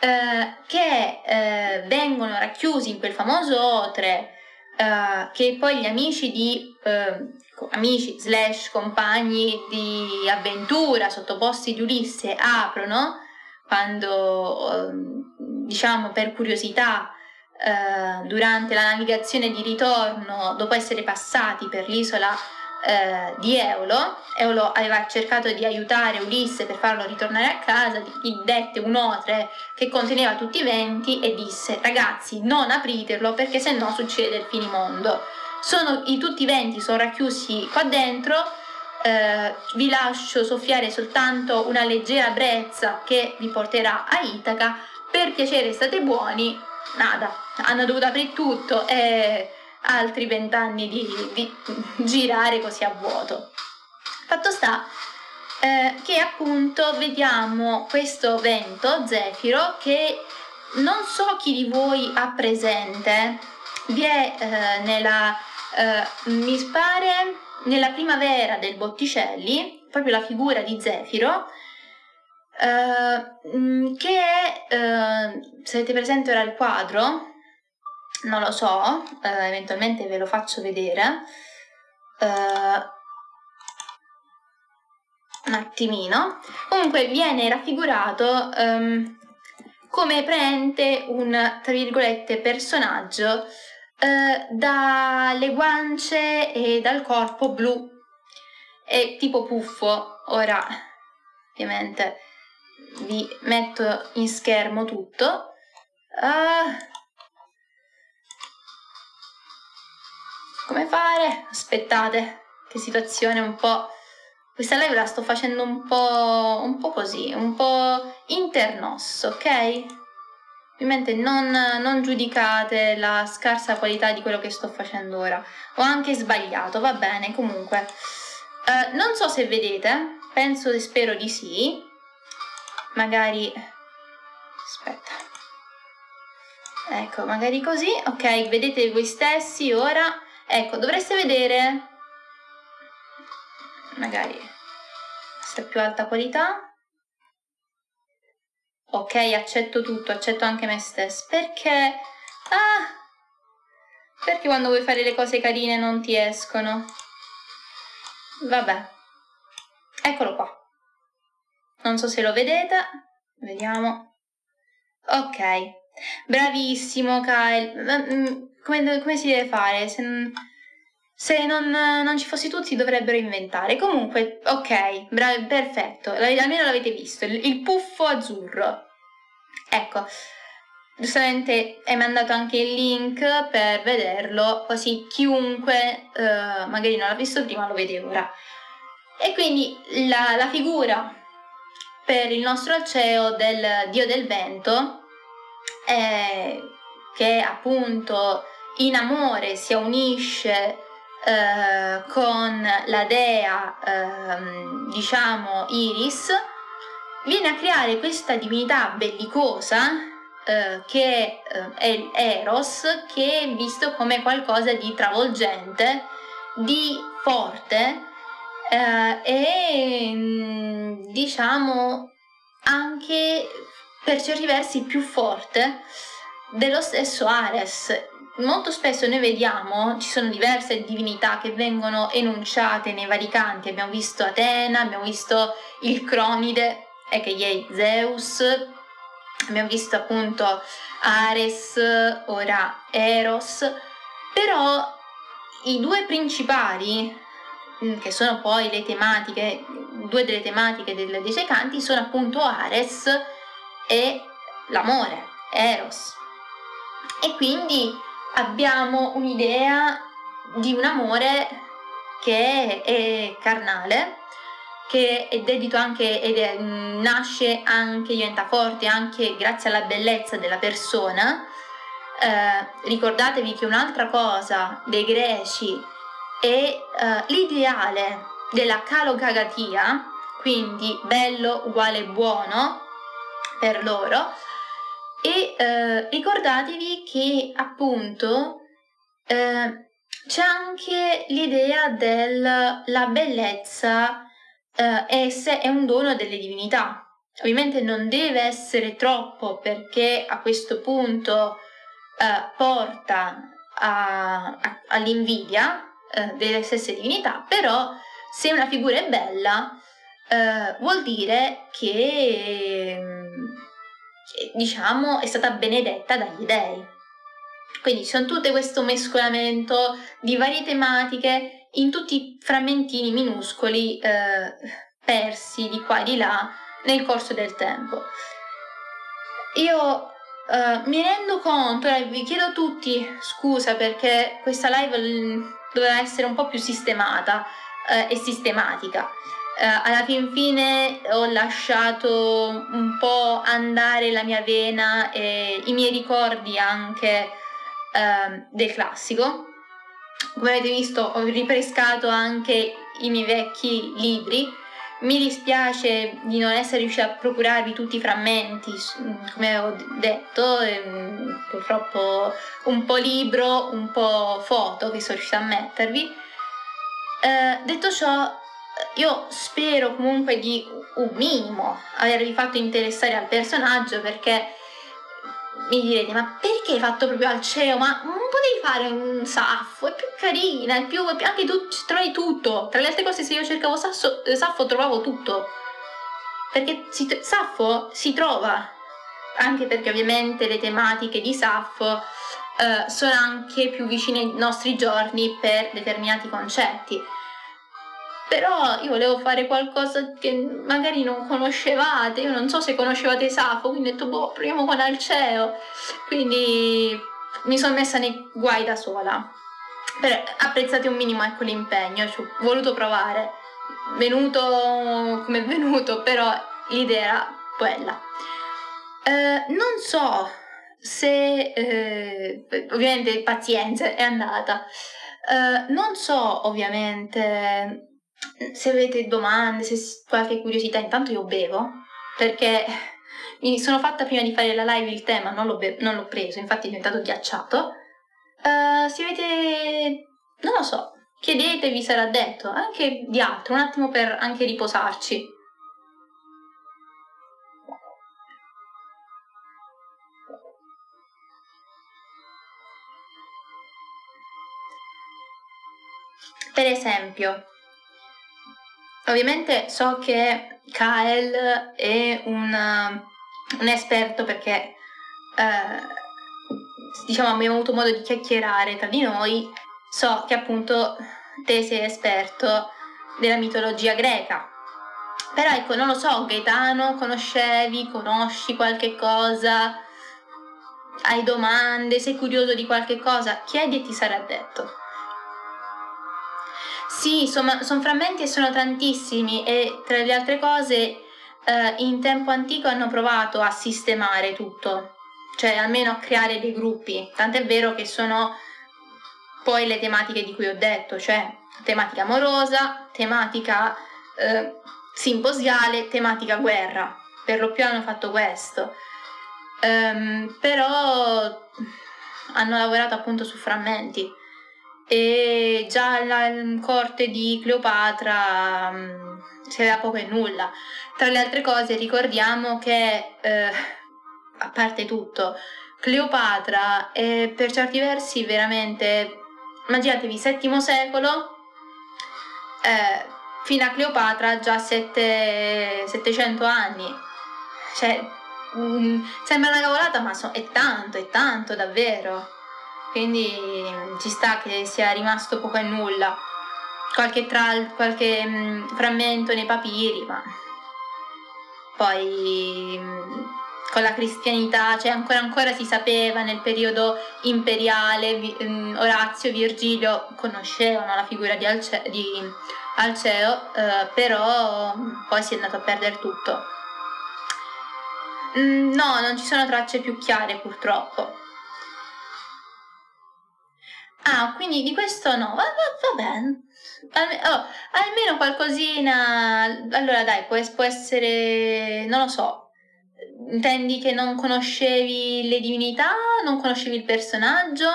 uh, che uh, vengono racchiusi in quel famoso otre che poi gli amici di amici slash compagni di avventura sottoposti di Ulisse aprono quando diciamo per curiosità eh, durante la navigazione di ritorno, dopo essere passati per l'isola eh, di Eolo, Eolo aveva cercato di aiutare Ulisse per farlo ritornare a casa, gli dette un otre che conteneva tutti i venti e disse ragazzi non apritelo perché se no succede il finimondo. Sono, i, tutti i venti sono racchiusi qua dentro, eh, vi lascio soffiare soltanto una leggera brezza che vi porterà a Itaca, per piacere state buoni, nada, hanno dovuto aprire tutto e altri vent'anni di, di, girare così a vuoto. Fatto sta eh, che appunto vediamo questo vento, Zefiro, che non so chi di voi ha presente, vi è eh, nella, eh, mi pare, nella primavera del Botticelli, proprio la figura di Zefiro, Uh, che è, uh, se avete presente ora il quadro, non lo so, uh, eventualmente ve lo faccio vedere. un attimino. Comunque viene raffigurato um, come prende un, tra virgolette, personaggio dalle guance e dal corpo blu. È tipo puffo, ora ovviamente vi metto in schermo tutto. Uh, come fare? Aspettate, che situazione un po'... Questa live la sto facendo un po', un po' così, un po' internosso, ok? Ovviamente non, non, giudicate la scarsa qualità di quello che sto facendo ora. Ho anche sbagliato, va bene, comunque. Uh, non so se vedete, penso e spero di sì. Magari... Aspetta. Ecco, magari così. Ok, vedete voi stessi ora. Ecco, dovreste vedere... Magari... Questa più alta qualità ok, accetto tutto, accetto anche me stesso, perché... Ah! Perché quando vuoi fare le cose carine non ti escono? Vabbè. Eccolo qua. Non so se lo vedete. Vediamo. Ok. Bravissimo, Kyle. Come, come si deve fare? Se, se non, non, ci fossi tu si dovrebbero inventare. Comunque, ok, bravi, perfetto. Almeno l'avete visto, il, il puffo azzurro. Ecco, giustamente hai mandato anche il link per vederlo, così chiunque eh, magari non l'ha visto prima lo vede ora. E quindi la, la figura per il nostro Alceo del dio del vento, eh, che appunto in amore si unisce eh, con la dea, eh, diciamo, Iris, viene a creare questa divinità bellicosa eh, che eh, è Eros, che è visto come qualcosa di travolgente, di forte eh, e mm, diciamo anche per certi versi più forte dello stesso Ares molto spesso noi vediamo, ci sono diverse divinità che vengono enunciate nei vari canti, abbiamo visto Atena, abbiamo visto il Cronide, e che è Zeus, abbiamo visto appunto Ares, ora Eros, però i due principali, mm, che sono poi le tematiche, due delle tematiche dei, dei canti, sono appunto Ares e l'amore, Eros. E quindi abbiamo un'idea di un amore che è carnale, che è dedito anche ed è, nasce anche, diventa forte anche grazie alla bellezza della persona. Eh, ricordatevi che un'altra cosa dei greci è eh, l'ideale della calogagatia, quindi bello uguale buono per loro, e eh, ricordatevi che appunto eh, c'è anche l'idea della bellezza eh, è un dono delle divinità. Ovviamente non deve essere troppo perché a questo punto eh, porta a, a, all'invidia eh, delle stesse divinità, però se una figura è bella eh, vuol dire che diciamo, è stata benedetta dagli dei. Quindi sono tutto questo mescolamento di varie tematiche in tutti i frammentini minuscoli eh, persi di qua e di là nel corso del tempo. Io eh, mi rendo conto, e vi chiedo a tutti scusa perché questa live mm, doveva essere un po' più sistemata eh, e sistematica alla fin fine ho lasciato un po' andare la mia vena e i miei ricordi anche eh, del classico. Come avete visto ho ripescato anche i miei vecchi libri. Mi dispiace di non essere riuscita a procurarvi tutti i frammenti, come avevo detto, ehm, purtroppo un po' libro, un po' foto che sono riuscita a mettervi. Eh, detto ciò, io spero comunque di un minimo avervi fatto interessare al personaggio perché mi direte ma perché hai fatto proprio al CEO ma non potevi fare un saffo? È più carina è più, anche tu trovi tutto. Tra le altre cose se io cercavo sasso, saffo trovavo tutto. Perché si, saffo si trova anche perché ovviamente le tematiche di saffo eh, sono anche più vicine ai nostri giorni per determinati concetti però io volevo fare qualcosa che magari non conoscevate, io non so se conoscevate Safo, quindi ho detto boh, proviamo con Alceo, quindi mi sono messa nei guai da sola. Per, apprezzate un minimo ecco l'impegno, ci ho voluto provare, venuto come è venuto, però l'idea era quella. Eh, non so se eh, ovviamente pazienza è andata. Uh, non so ovviamente se avete domande, se qualche curiosità, intanto io bevo perché mi sono fatta prima di fare la live il tema, non l'ho, be- non l'ho preso, infatti è diventato ghiacciato. Uh, se avete, non lo so, chiedete, vi sarà detto, anche di altro, un attimo per anche riposarci. Per esempio, ovviamente so che Kael è un, un esperto perché eh, diciamo abbiamo avuto modo di chiacchierare tra di noi, so che appunto te sei esperto della mitologia greca. Però ecco, non lo so, Gaetano, conoscevi, conosci qualche cosa, hai domande, sei curioso di qualche cosa, chiedi e ti sarà detto. Sì, sono, sono frammenti e sono tantissimi e tra le altre cose eh, in tempo antico hanno provato a sistemare tutto, cioè almeno a creare dei gruppi, tant'è vero che sono poi le tematiche di cui ho detto, cioè tematica amorosa, tematica eh, simposiale, tematica guerra, per lo più hanno fatto questo. Um, però hanno lavorato appunto su frammenti e già la corte di Cleopatra um, si aveva poco e nulla. Tra le altre cose ricordiamo che, eh, a parte tutto, Cleopatra è per certi versi veramente, immaginatevi, VII secolo, eh, fino a Cleopatra già sette, 700 anni. Cioè, mm, sembra una cavolata, ma so, è tanto, è tanto davvero quindi ci sta che sia rimasto poco e nulla. Qualche, tra, qualche mh, mm, frammento nei papiri, ma poi mh, mm, con la cristianità, cioè ancora ancora si sapeva nel periodo imperiale, vi, mh, mm, Orazio, Virgilio conoscevano la figura di, Alce, di Alceo, eh, però poi si è andato a perdere tutto. no, non ci sono tracce più chiare purtroppo. Ah, quindi di questo no, va, va, va bene. Alme- oh, almeno qualcosina. Allora dai, può, può essere, non lo so. Intendi che non conoscevi le divinità, non conoscevi il personaggio?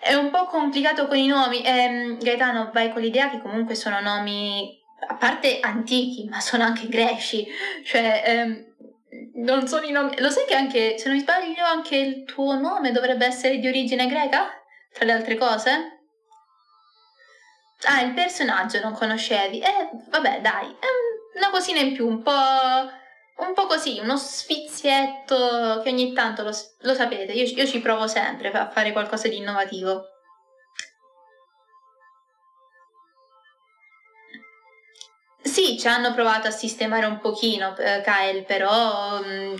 È un po' complicato con i nomi. Eh, Gaetano, vai con l'idea che comunque sono nomi, a parte antichi, ma sono anche greci. Cioè, ehm, non sono i nomi. Lo sai che anche, se non mi sbaglio, anche il tuo nome dovrebbe essere di origine greca? Tra le altre cose? Ah, il personaggio non conoscevi. Eh, vabbè, dai, è una cosina in più, un po'. un po' così, uno sfizietto che ogni tanto lo, lo sapete, io, io ci provo sempre a fare qualcosa di innovativo. Sì, ci hanno provato a sistemare un pochino, eh, Kyle, però mh, mm,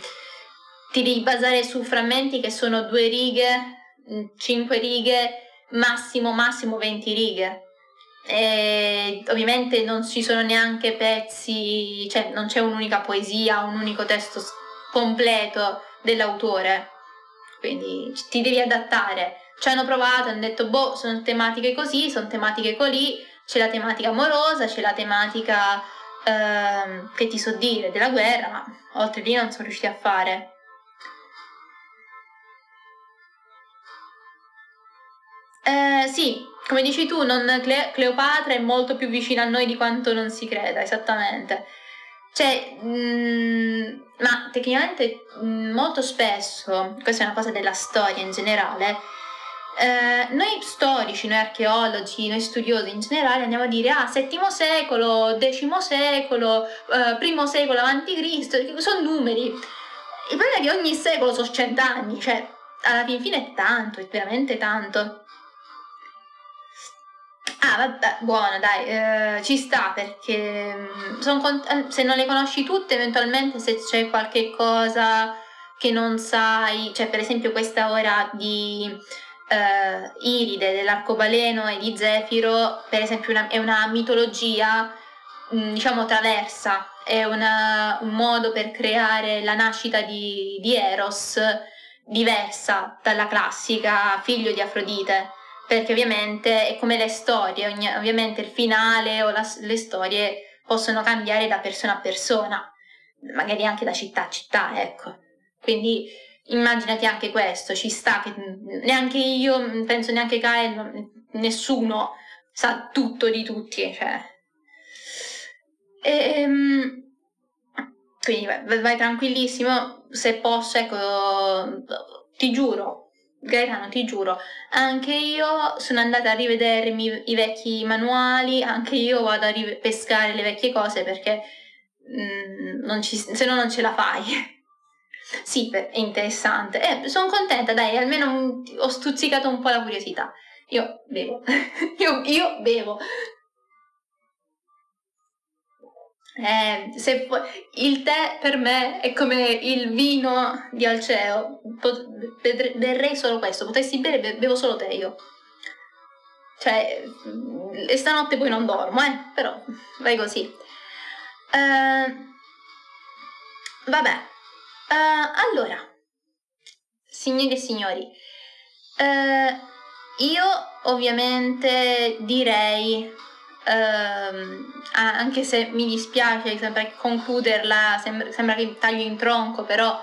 ti devi basare su frammenti che sono due righe, mm, cinque righe, massimo, massimo 20 righe. E ovviamente non ci sono neanche pezzi, cioè non c'è un'unica poesia, un unico testo completo dell'autore, quindi ti devi adattare. Ci hanno provato, hanno detto, boh, sono tematiche così, sono tematiche così, c'è la tematica amorosa, c'è la tematica ehm, che ti so dire della guerra, ma oltre lì non sono riusciti a fare. Eh, sì, come dici tu, Cle- Cleopatra è molto più vicina a noi di quanto non si creda, esattamente. Cioè, mh, mm, ma tecnicamente mh, mm, molto spesso, questa è una cosa della storia in generale, eh, noi storici, noi archeologi, noi studiosi in generale andiamo a dire ah, VII secolo, X secolo, eh, primo secolo avanti Cristo, sono numeri. Il problema è che ogni secolo sono cent'anni, cioè alla fin fine è tanto, è veramente tanto. Ah, vabbè, buono, dai, eh, ci sta perché mm, cont- eh, se non le conosci tutte, eventualmente se c'è qualche cosa che non sai, cioè per esempio questa ora di eh, Iride dell'arcobaleno e di Zefiro, per esempio, una, è una mitologia, mh, mm, diciamo, traversa, è una, un modo per creare la nascita di, di Eros diversa dalla classica figlio di Afrodite, perché ovviamente è come le storie, ogni, ovviamente il finale o la, le storie possono cambiare da persona a persona, magari anche da città a città, ecco. Quindi immaginati anche questo, ci sta che neanche io, penso neanche Kyle, nessuno sa tutto di tutti, cioè. E, ehm, quindi vai, vai, tranquillissimo, se posso, ecco, ti giuro, Gaetano, ti giuro, anche io sono andata a rivedermi i vecchi manuali, anche io vado a pescare le vecchie cose perché mm, ci, se no non ce la fai. Sì, è interessante. Eh, sono contenta, dai, almeno ho stuzzicato un po' la curiosità. Io bevo, io, io bevo. Eh, se pu- il tè per me è come il vino di Alceo, Pot- berrei solo questo, potessi bere, be- bevo solo tè io. Cioè, e stanotte poi non dormo, eh, però vai così. Uh, vabbè, uh, allora, signori e signori, uh, io ovviamente direi Uh, anche se mi dispiace sembra concluderla, sembra, sembra che taglio in tronco, però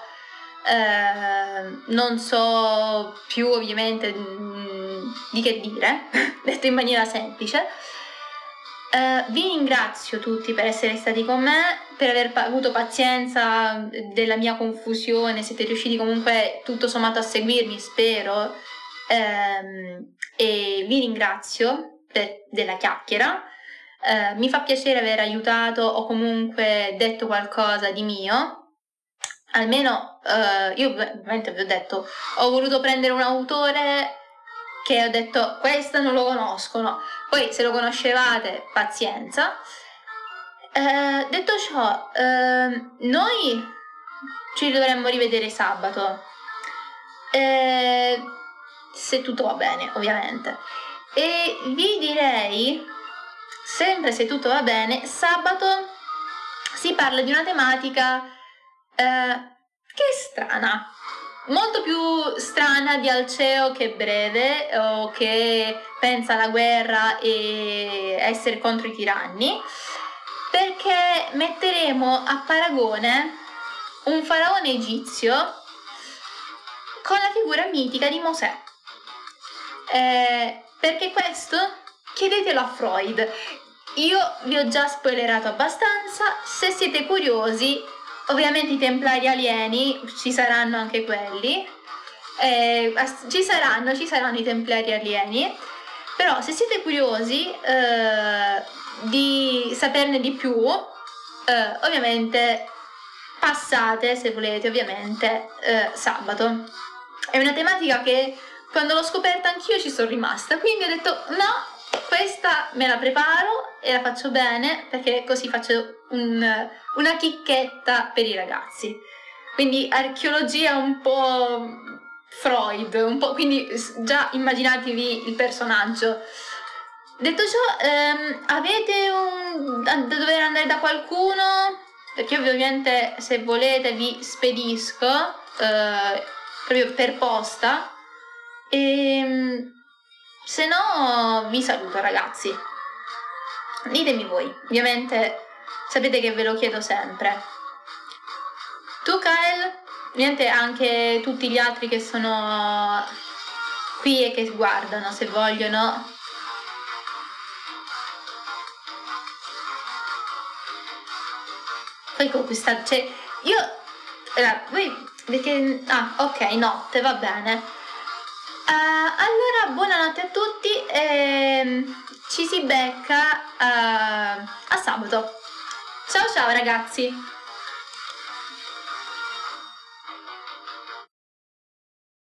uh, non so più ovviamente mh, di che dire, detto in maniera semplice. Uh, vi ringrazio tutti per essere stati con me, per aver pa- avuto pazienza della mia confusione, siete riusciti comunque tutto sommato a seguirmi, spero, um, e vi ringrazio per, della chiacchiera. Eh, mi fa piacere aver aiutato o comunque detto qualcosa di mio. Almeno eh, io ovviamente vi ho detto, ho voluto prendere un autore che ho detto questo non lo conoscono. Poi se lo conoscevate, pazienza. Eh, detto ciò, eh, noi ci dovremmo rivedere sabato. Eh, se tutto va bene, ovviamente. E vi direi sempre se tutto va bene, sabato si parla di una tematica eh, che è strana, molto più strana di Alceo che breve o che pensa alla guerra e essere contro i tiranni, perché metteremo a paragone un faraone egizio con la figura mitica di Mosè. Eh, perché questo chiedetelo a Freud. Io vi ho già spoilerato abbastanza, se siete curiosi, ovviamente i templari alieni, ci saranno anche quelli, eh, ci saranno, ci saranno i templari alieni, però se siete curiosi eh, di saperne di più, eh, ovviamente passate, se volete, ovviamente, eh, sabato. È una tematica che quando l'ho scoperta anch'io ci sono rimasta, quindi ho detto no, questa me la preparo e la faccio bene perché così faccio un, una chicchetta per i ragazzi. Quindi archeologia un po' Freud, un po', quindi già immaginatevi il personaggio. Detto ciò, ehm, avete un, da dover andare da qualcuno? Perché ovviamente se volete vi spedisco eh, proprio per posta. E, ehm, se no, vi saluto ragazzi. Ditemi voi, ovviamente sapete che ve lo chiedo sempre. Tu Kyle, ovviamente anche tutti gli altri che sono qui e che guardano se vogliono. Poi con questa... cioè, io... Allora, voi... Perché... Ah, ok, notte, va bene. Uh, allora, buonanotte a tutti e ci si becca uh, a sabato. Ciao ciao ragazzi!